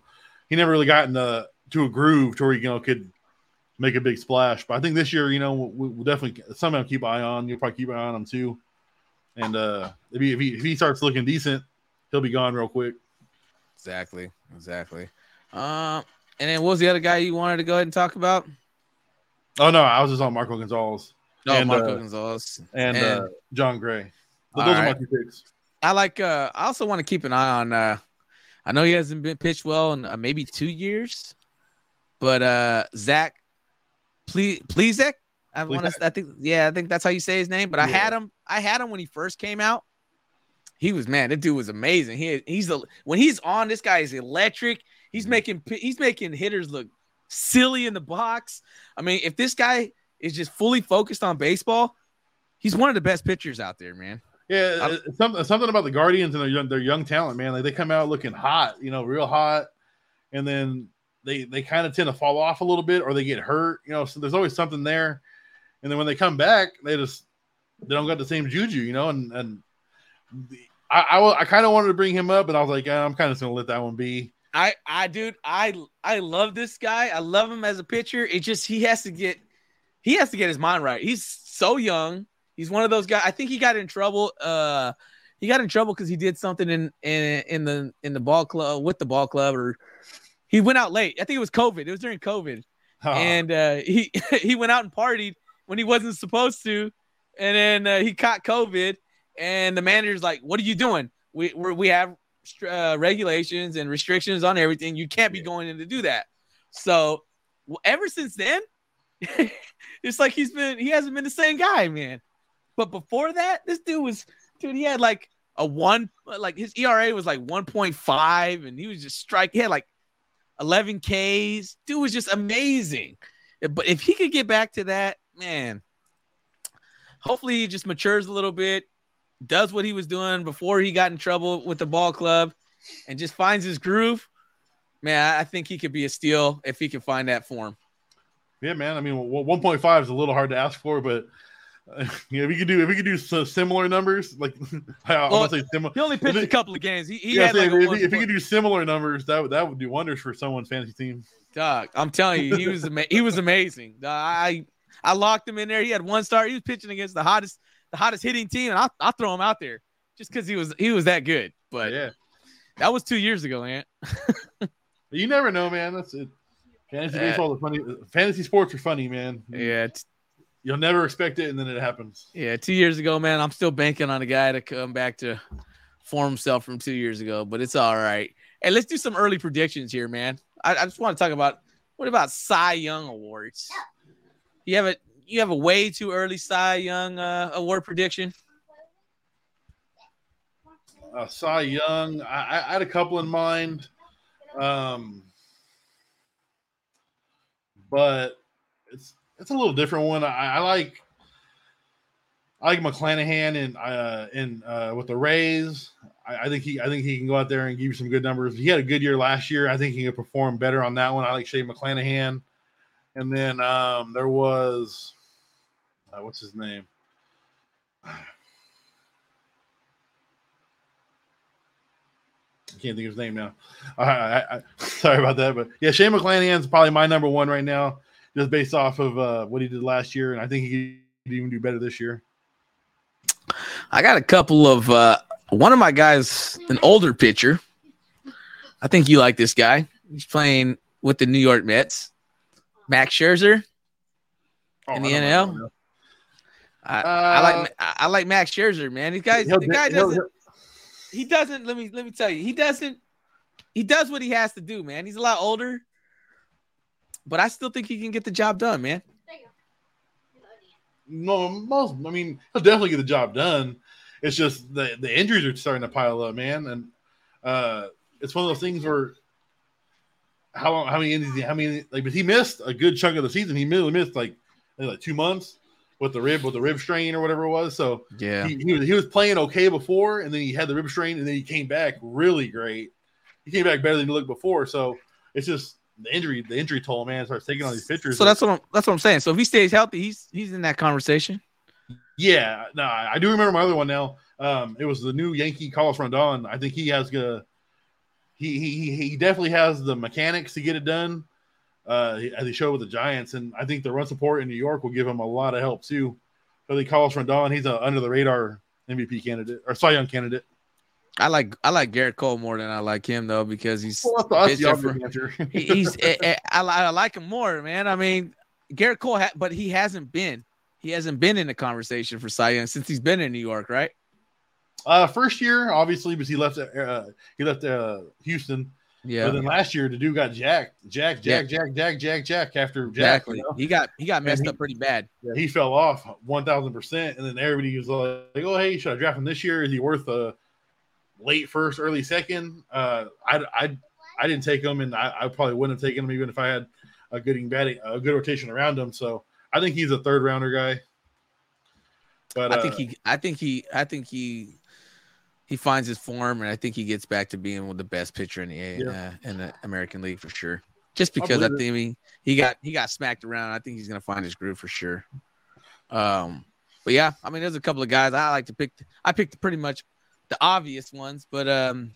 S1: He never really got in the to a groove to where he you know could make a big splash. But I think this year, you know, we'll, we'll definitely somehow keep an eye on. You'll probably keep an eye on him too. And uh if he, if he if he starts looking decent, he'll be gone real quick.
S2: exactly, exactly. Um, and then what was the other guy you wanted to go ahead and talk about?
S1: Oh no, I was just on Marco Gonzalez
S2: No,
S1: And,
S2: Marco
S1: uh,
S2: Gonzalez.
S1: and,
S2: And-
S1: uh, Jon Gray.
S2: All
S1: those are my two picks.
S2: I like. Uh, I also want to keep an eye on. Uh, I know he hasn't been pitched well in uh, maybe two years, but uh, Zach, please, please, I want to. I think. Yeah, I think that's how you say his name. But I had him. I had him when he first came out. He was man. That dude was amazing. He he's the when he's on. This guy is electric. He's
S1: Mhm.
S2: making he's making hitters look silly in the box. I mean, if this guy is just fully focused on baseball, he's one of the best pitchers out there, man.
S1: Yeah, something something about the Guardians and their young, their young talent, man. Like they come out looking hot, you know, real hot, and then they they kind of tend to fall off a little bit or they get hurt, you know. So there's always something there, and then when they come back, they just they don't got the same juju, you know. And and I I, I kind of wanted to bring him up, and I was like, "Yeah, I'm kind of gonna let that one be.
S2: I, I, dude, I, I love this guy. I love him as a pitcher. It just he has to get, he has to get his mind right. He's so young. He's one of those guys. I think he got in trouble. Uh, he got in trouble because he did something in in in the in the ball club with the ball club, or he went out late. I think it was COVID. It was during COVID,
S1: Oh,
S2: and uh, he he went out and partied when he wasn't supposed to, and then uh, he caught COVID. And the manager's like, "What are you doing? We we're, we have uh, regulations and restrictions on everything. You can't be going in to do that." So well, ever since then, it's like he's been he hasn't been the same guy, man. But before that, this dude was dude. He had like a one, like his ERA was like one point five, and he was just strike. He had like eleven Ks. Dude was just amazing. But if he could get back to that, man, hopefully he just matures a little bit, does what he was doing before he got in trouble with the ball club, and just finds his groove. Man, I think he could be a steal if he can find that form.
S1: yeah, man. I mean, one point five is a little hard to ask for, but uh, yeah, if we could do if we could do similar numbers, like I
S2: Well,
S1: to say similar.
S2: He only pitched
S1: If
S2: a couple of games. He, he
S1: Yeah,
S2: had like
S1: if,
S2: one
S1: if he could do similar numbers, that would that would do wonders for someone's fantasy team.
S2: Dog, I'm telling you, he was ama- he was amazing. I I locked him in there. He had one start. He was pitching against the hottest the hottest hitting team, and I I'll throw him out there just because he was he was that good. But
S1: yeah,
S2: that was two years ago, man.
S1: you never know, man. That's it. Fantasy baseball is funny. Fantasy sports are funny, man.
S2: Yeah, t-
S1: You'll never expect it, and then it happens.
S2: yeah, two years ago, man. I'm still banking on a guy to come back to form himself from two years ago, but it's all right. Hey, let's do some early predictions here, man. I, I just want to talk about what about Cy Young awards? You have a you have a way too early Cy Young uh, award prediction.
S1: uh, Cy Young. I, I I had a couple in mind, um, but it's a little different one. I, I like I like McClanahan and uh, in uh, with the Rays. I, I think he I think he can go out there and give you some good numbers. He had a good year last year. I think he can perform better on that one. I like Shane McClanahan, and then um, there was uh, what's his name. I can't think of his name now. I, I, I, sorry about that, but yeah, Shane McClanahan's probably my number one right now, just based off of uh, what he did last year, and I think he could even do better this year.
S2: I got a couple of uh, one of my guys, an older pitcher. I think you like this guy. He's playing with the New York Mets. Max Scherzer. In the
S1: Oh, I
S2: NL? I,
S1: Uh,
S2: I like I, I like Max Scherzer, man. These guys, the guy
S1: he'll-
S2: doesn't. He doesn't. Let me let me tell you, he doesn't. He does what he has to do, man. He's a lot older, but I still think he can get the job done, man.
S1: No, most. I mean, he'll definitely get the job done. It's just the the injuries are starting to pile up, man, and uh, it's one of those things where how long, how many innings, how many like, but he missed a good chunk of the season. He really missed like like two months with the rib with the rib strain or whatever it was. So
S2: Yeah,
S1: he, he was he was playing okay before, and then he had the rib strain, and then he came back really great. He came back better than he looked before. So it's just the injury, the injury toll, man, starts taking on these pitchers.
S2: so that's what I'm that's what I'm saying. So if he stays healthy, he's he's in that conversation.
S1: Yeah, no, I I do remember my other one now. Um, it was the new Yankee Carlos Rondon. I think he has a he he he definitely has the mechanics to get it done. Uh, as he showed with the Giants, and I think the run support in New York will give him a lot of help too. I think Carlos Rondon, he's a under the radar MVP candidate or Cy Young candidate.
S2: I like I like Gerrit Cole more than I like him though because he's
S1: Well, that's, the
S2: he's eh, eh, I, I like him more, man. I mean, Gerrit Cole, ha- but he hasn't been he hasn't been in the conversation for Cy Young since he's been in New York, right?
S1: uh, first year, obviously, because he left uh, he left uh, Houston.
S2: Yeah,
S1: But then last year, the dude got jacked, jack,
S2: Yeah.
S1: jack, jack, jack, jack, jack after jack.
S2: exactly.
S1: you know?
S2: He got he got messed
S1: he-
S2: up pretty bad.
S1: Yeah, he fell off one thousand percent, and then everybody was like, "Oh, hey, should I draft him this year? Is he worth a late first, early second? Uh, I, I, I didn't take him, and I, I probably wouldn't have taken him even if I had a good batting, a good rotation around him. So I think he's a third rounder guy. But
S2: I think
S1: uh,
S2: he I think he I think he he finds his form and I think he gets back to being one of the best pitcher in the
S1: Yeah.
S2: uh, in the American League for sure. Just because I
S1: it.
S2: think he, he got he got smacked around. I think he's gonna find his groove for sure. Um, but yeah, I mean, there's a couple of guys I like to pick. I picked pretty much the obvious ones, but um,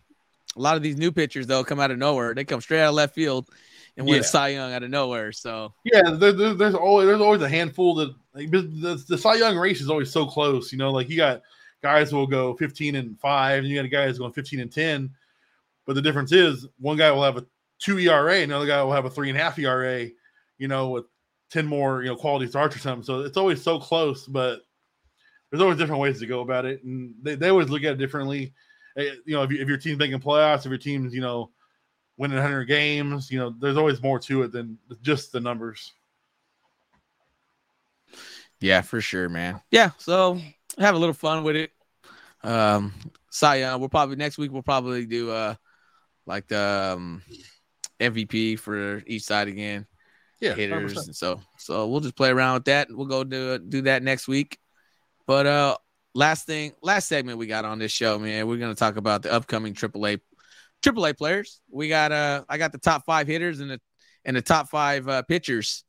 S2: a lot of these new pitchers though come out of nowhere. They come straight out of left field and win
S1: Yeah.
S2: Cy Young out of nowhere. So
S1: Yeah, there, there- there's always there's always a handful that like, the, the, the Cy Young race is always so close. You know, like you got guys who will go 15 and five, and you got a guy who's going 15 and 10. But the difference is one guy will have a two ERA, another guy will have a three and a half ERA, you know, with 10 more, you know, quality starts or something. So it's always so close, but there's always different ways to go about it. And they, they always look at it differently. Eh, you know, if, you, if your team's making playoffs, if your team's, you know, winning 100 games, you know, there's always more to it than just the numbers.
S2: Yeah, for sure, man. Yeah. So have a little fun with it. Um, Cy Young, we'll probably next week, we'll probably do, uh, like the um, MVP for each side again.
S1: Yeah,
S2: hitters. 100%. So so we'll just play around with that. We'll go do do that next week. But uh last thing, last segment we got on this show, man. We're gonna talk about the upcoming AAA AAA players. We got uh I got the top five hitters and the and the top five uh, pitchers.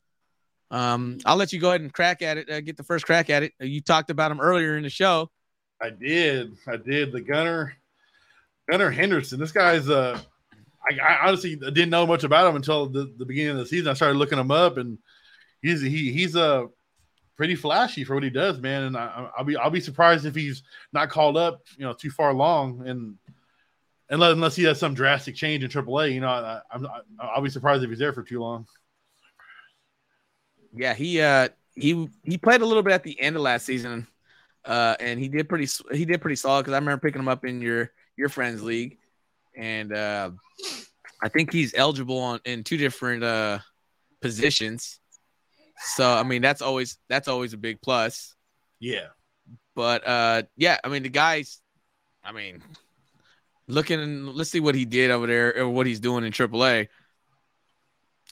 S2: Um, I'll let you go ahead and crack at it. Uh, get the first crack at it. You talked about them earlier in the show.
S1: I did. I did. The Gunner, Gunnar Henderson. This guy's uh I, I, honestly didn't know much about him until the, the, beginning of the season. I started looking him up, and he's he he's a uh, pretty flashy for what he does, man. And I, will be I'll be surprised if he's not called up, you know, too far along, and unless unless he has some drastic change in AAA, you know, I, I'm I'll be surprised if he's there for too long.
S2: Yeah, he uh he he played a little bit at the end of last season, uh, and he did pretty he did pretty solid because I remember picking him up in your your friends league and uh, I think he's eligible on in two different uh, positions. So I mean that's always that's always a big plus.
S1: Yeah.
S2: But uh yeah, I mean the guys I mean looking let's see what he did over there or what he's doing in AAA.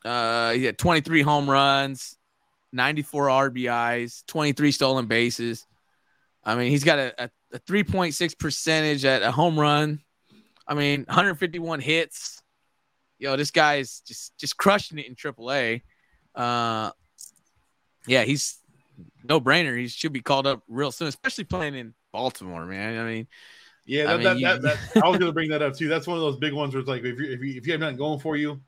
S2: Uh he had 23 home runs, 94 RBIs, 23 stolen bases. I mean, he's got a, a, a 3.6 percentage at a home run, I mean, 151 hits. Yo, this guy is just just crushing it in AAA. Uh, yeah, he's no brainer. He should be called up real soon, especially playing in Baltimore, man. I mean,
S1: yeah, that, I, mean, that, you, that, that, I was going to bring that up too. That's one of those big ones where it's like if you if you, if you have nothing going for you,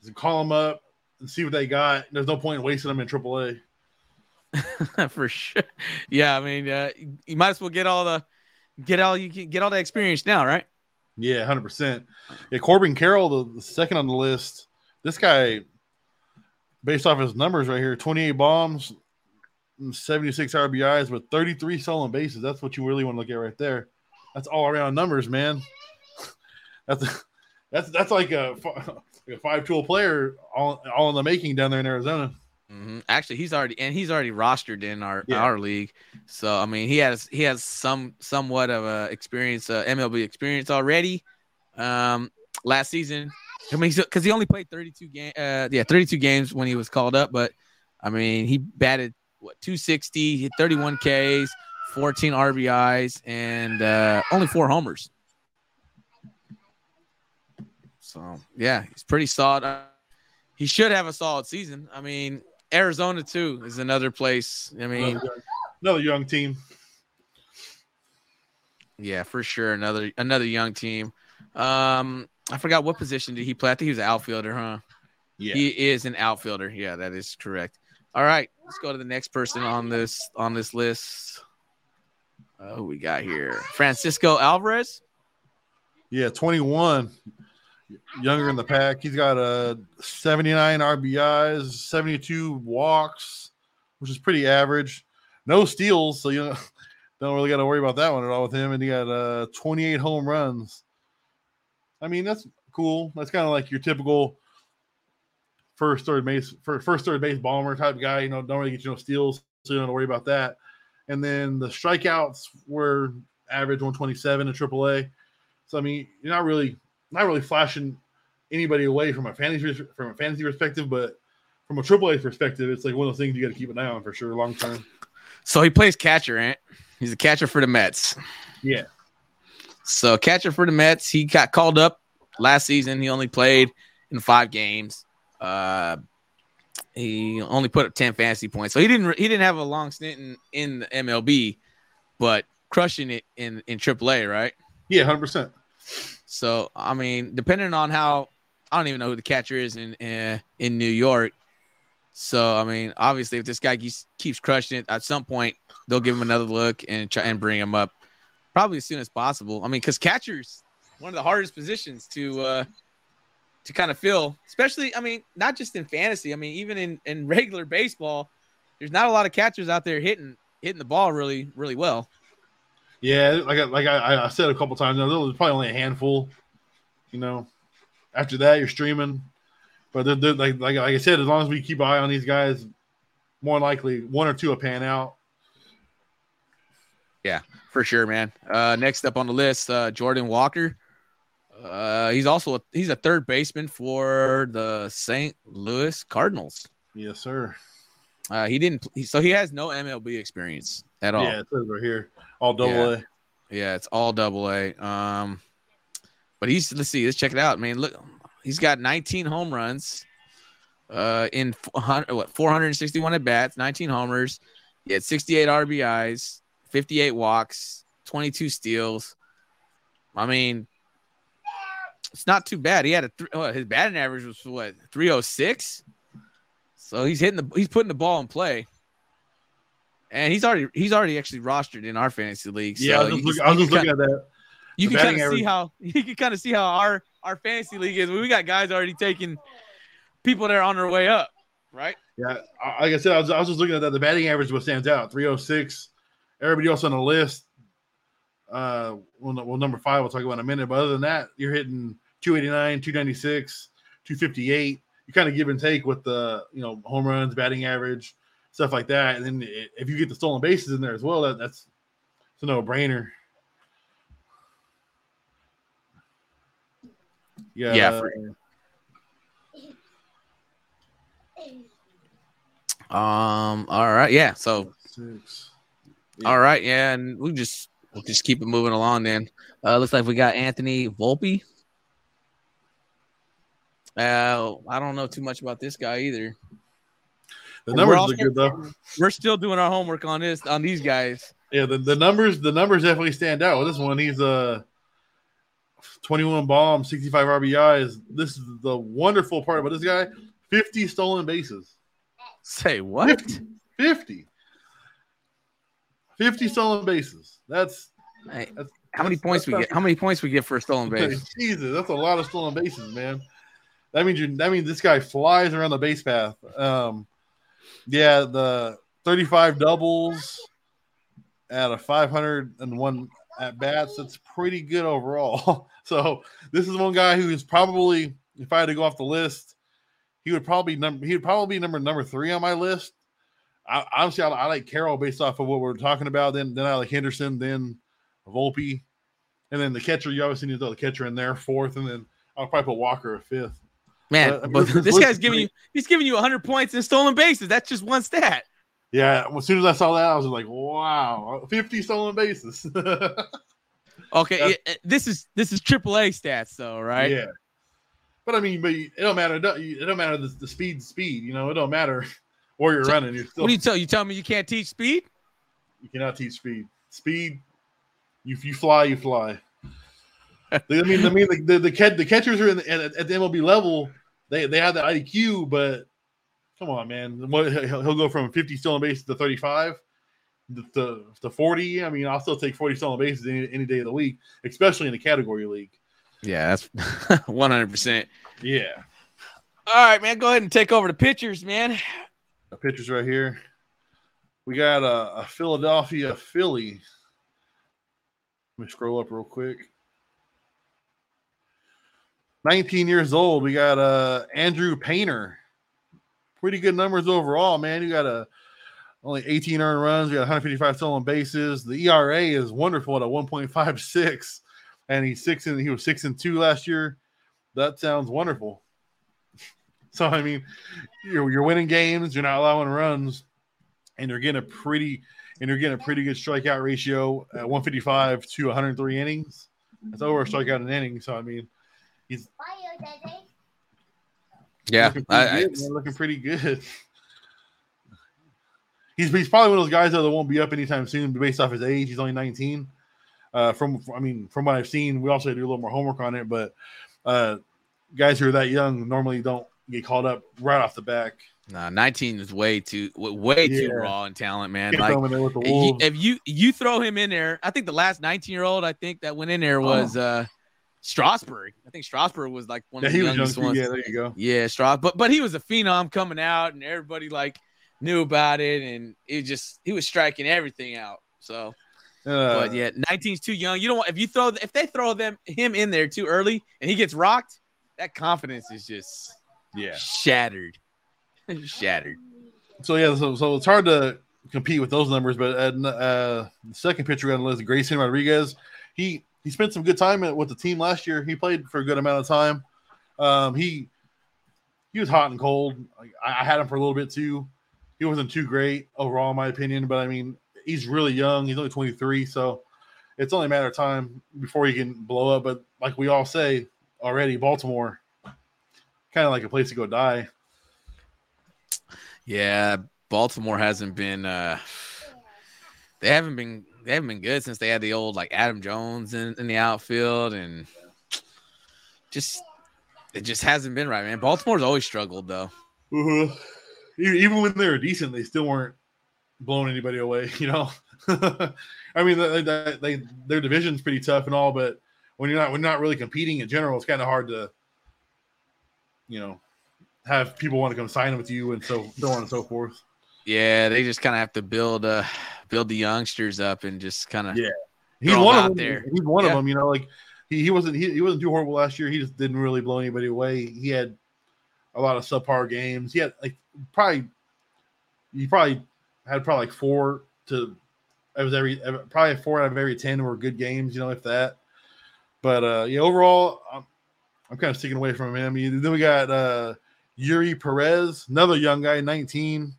S1: just call them up and see what they got. There's no point in wasting them in AAA.
S2: for sure. Yeah, I mean, uh, you might as well get all the get all you get all the experience now, right?
S1: Yeah, hundred percent. Yeah, Corbin Carroll, the, the, second on the list. This guy, based off his numbers right here, twenty-eight bombs, seventy-six RBIs, with thirty-three stolen bases. That's what you really want to look at right there. That's all around numbers, man. that's that's that's like a, like a five-tool player, all all in the making down there in Arizona.
S2: Mm-hmm. Actually, he's already and he's already rostered in our yeah. our league. So I mean, he has he has some somewhat of a experience, uh, MLB experience already. Um, last season, I mean, because he only played 32 game, uh, yeah, 32 games when he was called up. But I mean, he batted what 260, hit 31 Ks, 14 RBIs, and uh, only four homers. So yeah, he's pretty solid. he should have a solid season. I mean, Arizona too is another place. I mean,
S1: another young team.
S2: Yeah, for sure. Another another young team. Um, I forgot what position did he play. I think he was an outfielder, huh? Yeah, he is an outfielder. Yeah, that is correct. All right, let's go to the next person on this on this list. Uh, who we got here? Francisco Alvarez.
S1: Yeah, twenty one younger in the pack. He's got a 79 RBIs, 72 walks, which is pretty average. No steals, so you know, don't really got to worry about that one at all with him. And he got uh, 28 home runs. I mean, that's cool. That's kind of like your typical first third base first third base bomber type guy. You know, don't really get you no steals, so you don't have to worry about that. And then the strikeouts were average 127 in AAA. So I mean, you're not really not really flashing anybody away from a fantasy from a fantasy perspective, but from a AAA perspective, it's like one of those things you got to keep an eye on for sure, long term.
S2: So he plays catcher, Ant. He's a catcher for the Mets.
S1: Yeah.
S2: So catcher for the Mets. He got called up last season. He only played in five games. Uh, he only put up ten fantasy points. So he didn't he didn't have a long stint in, in the MLB, but crushing it in in AAA, right?
S1: Yeah, hundred percent.
S2: So I mean, depending on how I don't even know who the catcher is in in, in New York. So I mean, obviously, if this guy keeps, keeps crushing it, at some point they'll give him another look and try and bring him up, probably as soon as possible. I mean, because catchers one of the hardest positions to uh to kind of fill, especially, I mean, not just in fantasy. I mean, even in, in regular baseball, there's not a lot of catchers out there hitting hitting the ball really, really well.
S1: Yeah, like I, like I, I said a couple times, there's probably only a handful. You know, after that you're streaming, but they're, they're like, like like I said, as long as we keep an eye on these guys, more likely one or two will pan out.
S2: Yeah, for sure, man. Uh, next up on the list, uh, Jordan Walker. Uh, he's also a, he's a third baseman for the St. Louis Cardinals.
S1: Yes, sir.
S2: Uh, he didn't. He, so he has no MLB experience at all.
S1: Yeah, it says right here, all double
S2: Yeah.
S1: A.
S2: Yeah, it's all double A. Um, but he's let's see, let's check it out. Man, look, he's got 19 home runs, uh, in 400, what 461 at bats, 19 homers. He had 68 RBIs, 58 walks, 22 steals. I mean, it's not too bad. He had a th- oh, his batting average was what 306. So he's hitting the he's putting the ball in play. And he's already he's already actually rostered in our fantasy league. So
S1: Yeah, I was just, look, I was just
S2: can
S1: looking at that.
S2: you
S1: The
S2: can kind of see how you can kind of see how our our fantasy league is. We got guys already taking people that are on their way up, right?
S1: Yeah, like I said, I was, I was just looking at that. The batting average what stands out 306. Everybody else on the list, uh, well, well, number five, we'll talk about in a minute. But other than that, you're hitting 289, 296, 258. You kind of give and take with the, you know, home runs, batting average, stuff like that. And then if you get the stolen bases in there as well, that, that's it's a no brainer. Yeah.
S2: Yeah, for- Um. All right. Yeah. So.
S1: six.
S2: All right. Yeah. And we just we'll just keep it moving along. Then uh, looks like we got Anthony Volpe. Uh, I don't know too much about this guy either.
S1: The
S2: We're
S1: numbers
S2: also-
S1: look good though.
S2: We're still doing our homework on this on these guys.
S1: Yeah, the, the numbers the numbers definitely stand out. With this one, he's uh 21 bombs, 65 RBIs. This is the wonderful part about this guy: 50 stolen bases.
S2: Say what?
S1: 50. 50 stolen bases. That's
S2: Hey,
S1: That's-
S2: how many
S1: that's-
S2: points we get? How many points we get for a stolen base?
S1: Jesus, that's a lot of stolen bases, man. That means you that means this guy flies around the base path. Um yeah, the 35 doubles at a 501 at bats, that's pretty good overall. So this is one guy who is probably, if I had to go off the list, he would probably number he would probably be number number three on my list. I, honestly, I, I like Carroll based off of what we're talking about. Then then I like Henderson, then Volpe, and then the catcher. You obviously need to throw the catcher in there fourth, and then I'll probably put Walker at fifth.
S2: Man,
S1: But, I mean,
S2: but
S1: this-
S2: this guy's giving you he's giving you 100 points in stolen bases. That's just one stat.
S1: Yeah, as soon as I saw that, I was like, "Wow, fifty stolen bases."
S2: Okay, it- it- eh, this is this is AAA stats though, right?
S1: Yeah, but I mean, but it don't matter. It don't, it don't matter the, the speed. Speed, you know, it don't matter where you're
S2: So,
S1: running. You're still
S2: What do you tell you tell me you can't teach speed?
S1: You cannot teach speed. Speed, you you fly, you fly. I mean, I mean, the the, the, cat, the catchers are in the, at, at the MLB level. They they have the IQ, but come on, man. What he'll, he'll go from 50 stolen bases to 35 to, to, to 40. I mean, I'll still take 40 stolen bases any, any day of the week, especially in the category league.
S2: Yeah, that's 100. percent
S1: Yeah,
S2: All right, man, go ahead and take over the pitchers, man.
S1: Pictures right here. We got a, a Philadelphia Philly. Let me scroll up real quick. 19 years old. We got uh Andrew Painter. Pretty good numbers overall, man. You got a only 18 earned runs. We got 155 stolen bases. The ERA is wonderful at a 1.56, and he's six and he was six and two last year. That sounds wonderful. So I mean, you're you're winning games. You're not allowing runs, and you're getting a pretty and you're getting a pretty good strikeout ratio at 155 to 103 innings. That's over a strikeout an inning. So I mean, he's
S2: Yeah,
S1: looking pretty,
S2: I, I,
S1: good, man, looking pretty good. He's, he's probably one of those guys though that won't be up anytime soon based off his age. He's only 19. Uh, from I mean, from what I've seen, we also do a little more homework on it, but uh, guys who are that young normally don't get called up right off the back.
S2: nah, 19 is way too way too
S1: Yeah.
S2: raw in talent, man. Like
S1: in there with the
S2: if you, if you you throw him in there, I think the last 19 year old I think that went in there was uh Strasburg. I think Strasburg was like one
S1: Yeah,
S2: of the
S1: he was young
S2: youngest ones.
S1: Yeah, there you go.
S2: Yeah, Strauss, but but he was a phenom coming out, and everybody like knew about it, and it just he was striking everything out. So,
S1: Uh,
S2: but yeah, 19's too young. You don't want if you throw if they throw them him in there too early and he gets rocked, that confidence is just
S1: yeah.
S2: shattered, shattered.
S1: So yeah, so, so it's hard to compete with those numbers. But uh, uh, the second pitcher on the list, Grayson Rodriguez, he he spent some good time with the team last year. He played for a good amount of time. Um, he he was hot and cold. I, I had him for a little bit too. He wasn't too great overall, in my opinion. But I mean, he's really young. He's only 23, so it's only a matter of time before he can blow up. But like we all say already, Baltimore kind of like a place to go die.
S2: Yeah, Baltimore hasn't been uh they haven't been they haven't been good since they had the old like Adam Jones in, in the outfield and just it just hasn't been right, man. Baltimore's always struggled though.
S1: E- Even when they were decent, they still weren't blowing anybody away. You know, I mean, they, they, they their division's pretty tough and all, but when you're not when you're not really competing in general, it's kind of hard to, you know, have people want to come sign with you and so so on and so forth.
S2: Yeah, they just kind of have to build uh build the youngsters up and just kind of
S1: Yeah. He's one of them.
S2: there.
S1: He's one
S2: Yeah.
S1: of them. You know, like he, he wasn't he, he wasn't too horrible last year. He just didn't really blow anybody away. He had a lot of subpar games. He had like probably he probably had probably like four to it was every probably four out of every ten were good games. You know, if that. But uh yeah, overall, I'm, I'm kind of sticking away from him. Then we got uh Eury Perez, another young guy, 19.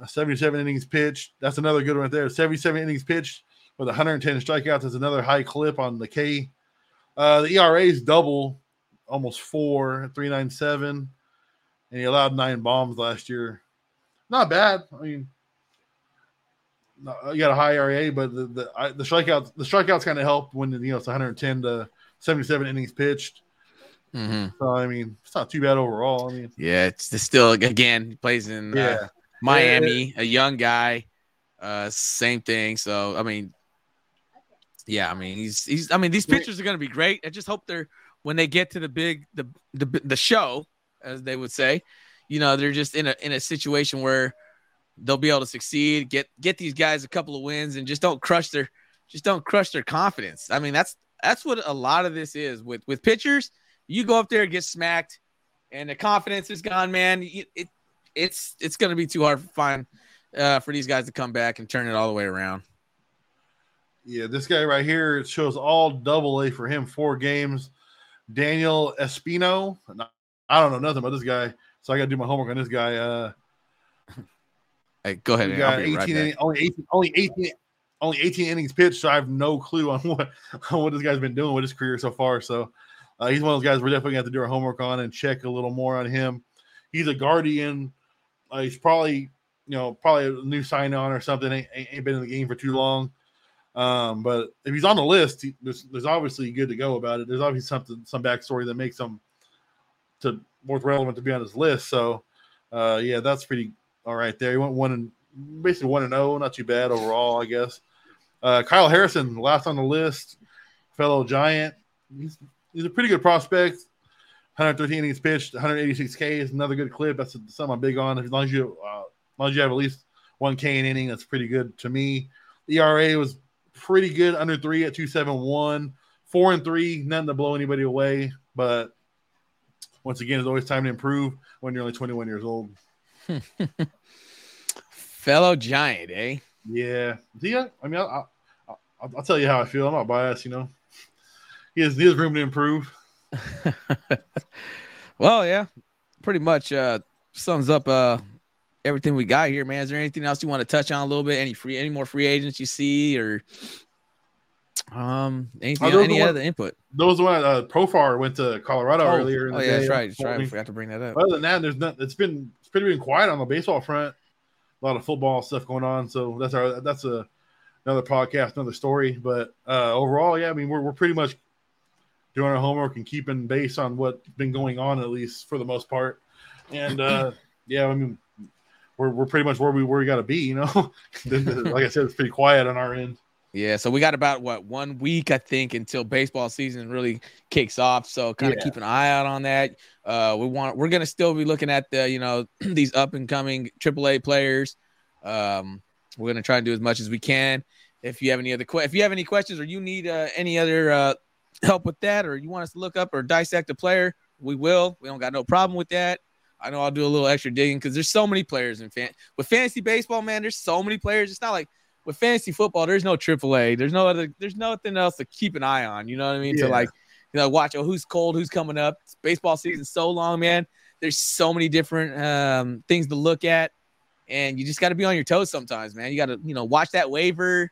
S1: uh, 77 innings pitched. That's another good one right there. 77 innings pitched with 110 strikeouts. That's another high clip on the K. Uh, the ERA is double, almost four, 397. And he allowed nine bombs last year. Not bad. I mean, you got a high ERA, but the the, the strikeouts the strikeouts kind of help when you know it's 110 to 77 innings pitched.
S2: Mhm.
S1: So I mean, it's not too bad overall. I mean,
S2: yeah, it's, it's still again he plays in uh,
S1: yeah,
S2: Miami, a young guy, uh, same thing. So I mean, yeah, I mean he's he's I mean these pitchers are going to be great. I just hope they're when they get to the big the the the show, as they would say, you know, they're just in a in a situation where they'll be able to succeed, get get these guys a couple of wins, and just don't crush their just don't crush their confidence. I mean that's that's what a lot of this is with with pitchers. You go up there and get smacked, and the confidence is gone, man. It, it it's it's going to be too hard to find uh, for these guys to come back and turn it all the way around.
S1: Yeah, this guy right here it shows all double A for him, four games. Daniel Espino. I don't know nothing about this guy, so I got to do my homework on this guy. Uh,
S2: Hey, go ahead.
S1: he
S2: man. I'll
S1: got 18,
S2: right
S1: only 18, only 18, only 18 innings pitched. So I have no clue on what on what this guy's been doing with his career so far. So uh, he's one of those guys we're definitely going to have to do our homework on and check a little more on him. He's a guardian. Uh, he's probably you know probably a new sign on or something. Ain't, ain't been in the game for too long. Um, but if he's on the list, he, there's, there's obviously good to go about it. There's obviously something, some backstory that makes him to more relevant to be on his list. So, uh, yeah, that's pretty all right there. He went one and basically one and zero, not too bad overall, I guess. Uh, Kyle Harrison, last on the list, fellow Giant. He's he's a pretty good prospect. 113 innings pitched, 186 K is another good clip. That's something I'm big on. As long as you, uh, as long as you have at least one K an inning, that's pretty good to me. ERA was pretty good, under three at 271. Four and three, nothing to blow anybody away. But once again, it's always time to improve when you're only 21 years old.
S2: Fellow Giant, eh?
S1: Yeah. Yeah. I mean, I'll, I'll, I'll, I'll tell you how I feel. I'm not biased, you know. He has, he has room to improve.
S2: well, yeah, pretty much uh, sums up uh, everything we got here, man. Is there anything else you want to touch on a little bit? Any free, any more free agents you see, or um, anything,
S1: Oh,
S2: any
S1: are one-
S2: other input?
S1: Those one uh, Profar went to Colorado earlier. in
S2: oh
S1: the
S2: yeah,
S1: day.
S2: that's right. That's right. I forgot to bring that up.
S1: Other than that, there's not. It's been it's pretty been quiet on the baseball front. A lot of football stuff going on. So that's our that's a another podcast, another story. But uh, overall, yeah, I mean we're we're pretty much doing our homework and keeping base on what's been going on at least for the most part. And uh, yeah, I mean we're we're pretty much where we where we got to be. You know, like I said, it's pretty quiet on our end.
S2: Yeah, so we got about what one week, I think, until baseball season really kicks off. So kind of
S1: Yeah.
S2: keep an eye out on that. Uh, we want we're gonna still be looking at the you know these up and coming AAA players. Um, we're gonna try and do as much as we can. If you have any other que- if you have any questions or you need uh, any other uh, help with that, or you want us to look up or dissect a player, we will. We don't got no problem with that. I know I'll do a little extra digging because there's so many players in fan with fantasy baseball, man. There's so many players. It's not like with fantasy football, there's no AAA. There's no other. There's nothing else to keep an eye on. You know what I mean? To like, you know, watch. Oh, who's cold? Who's coming up? It's baseball season's so long, man. There's so many different um, things to look at, and you just got to be on your toes sometimes, man. You got to, you know, watch that waiver.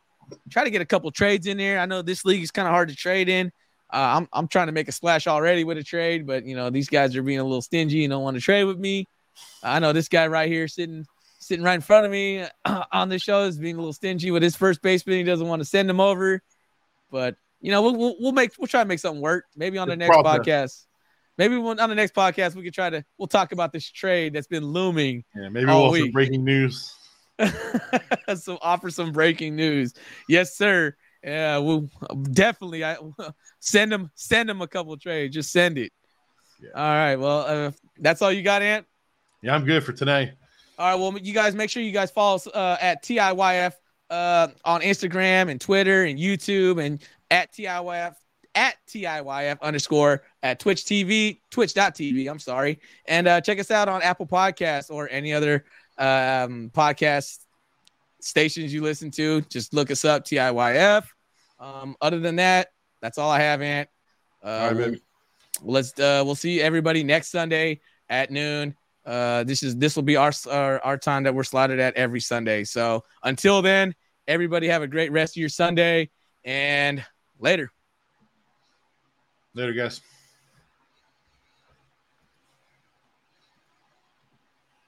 S2: Try to get a couple trades in there. I know this league is kind of hard to trade in. Uh, I'm I'm trying to make a splash already with a trade, but you know these guys are being a little stingy and don't want to trade with me. I know this guy right here sitting sitting right in front of me on the show is being a little stingy with his first baseman. He doesn't want to send him over, but you know we'll we'll, we'll make we'll try to make something work. Maybe on the next podcast. Maybe when, on the next podcast we could try to we'll talk about this trade that's been looming.
S1: Yeah, maybe
S2: All
S1: we'll
S2: week.
S1: breaking news.
S2: so offer some breaking news. Yes, sir. Yeah, we'll definitely I send him send him a couple trades. Just send it.
S1: Yeah.
S2: All right. Well, uh, that's all you got, Ant.
S1: Yeah, I'm good for today.
S2: All right. Well, you guys make sure you guys follow us uh, at TIYF uh, on Instagram and Twitter and YouTube and at TIYF at TIYF underscore at Twitch TV, twitch.tv. I'm sorry. And uh, check us out on Apple Podcasts or any other um, podcast stations you listen to. Just look us up, TIYF. Um, other than that, that's all I have, Ant. Uh,
S1: All right, baby.
S2: let's uh we'll see everybody next Sunday at noon. Uh this is this will be our our, our time that we're slotted at every Sunday. So until then, everybody have a great rest of your Sunday and later.
S1: Later, guys.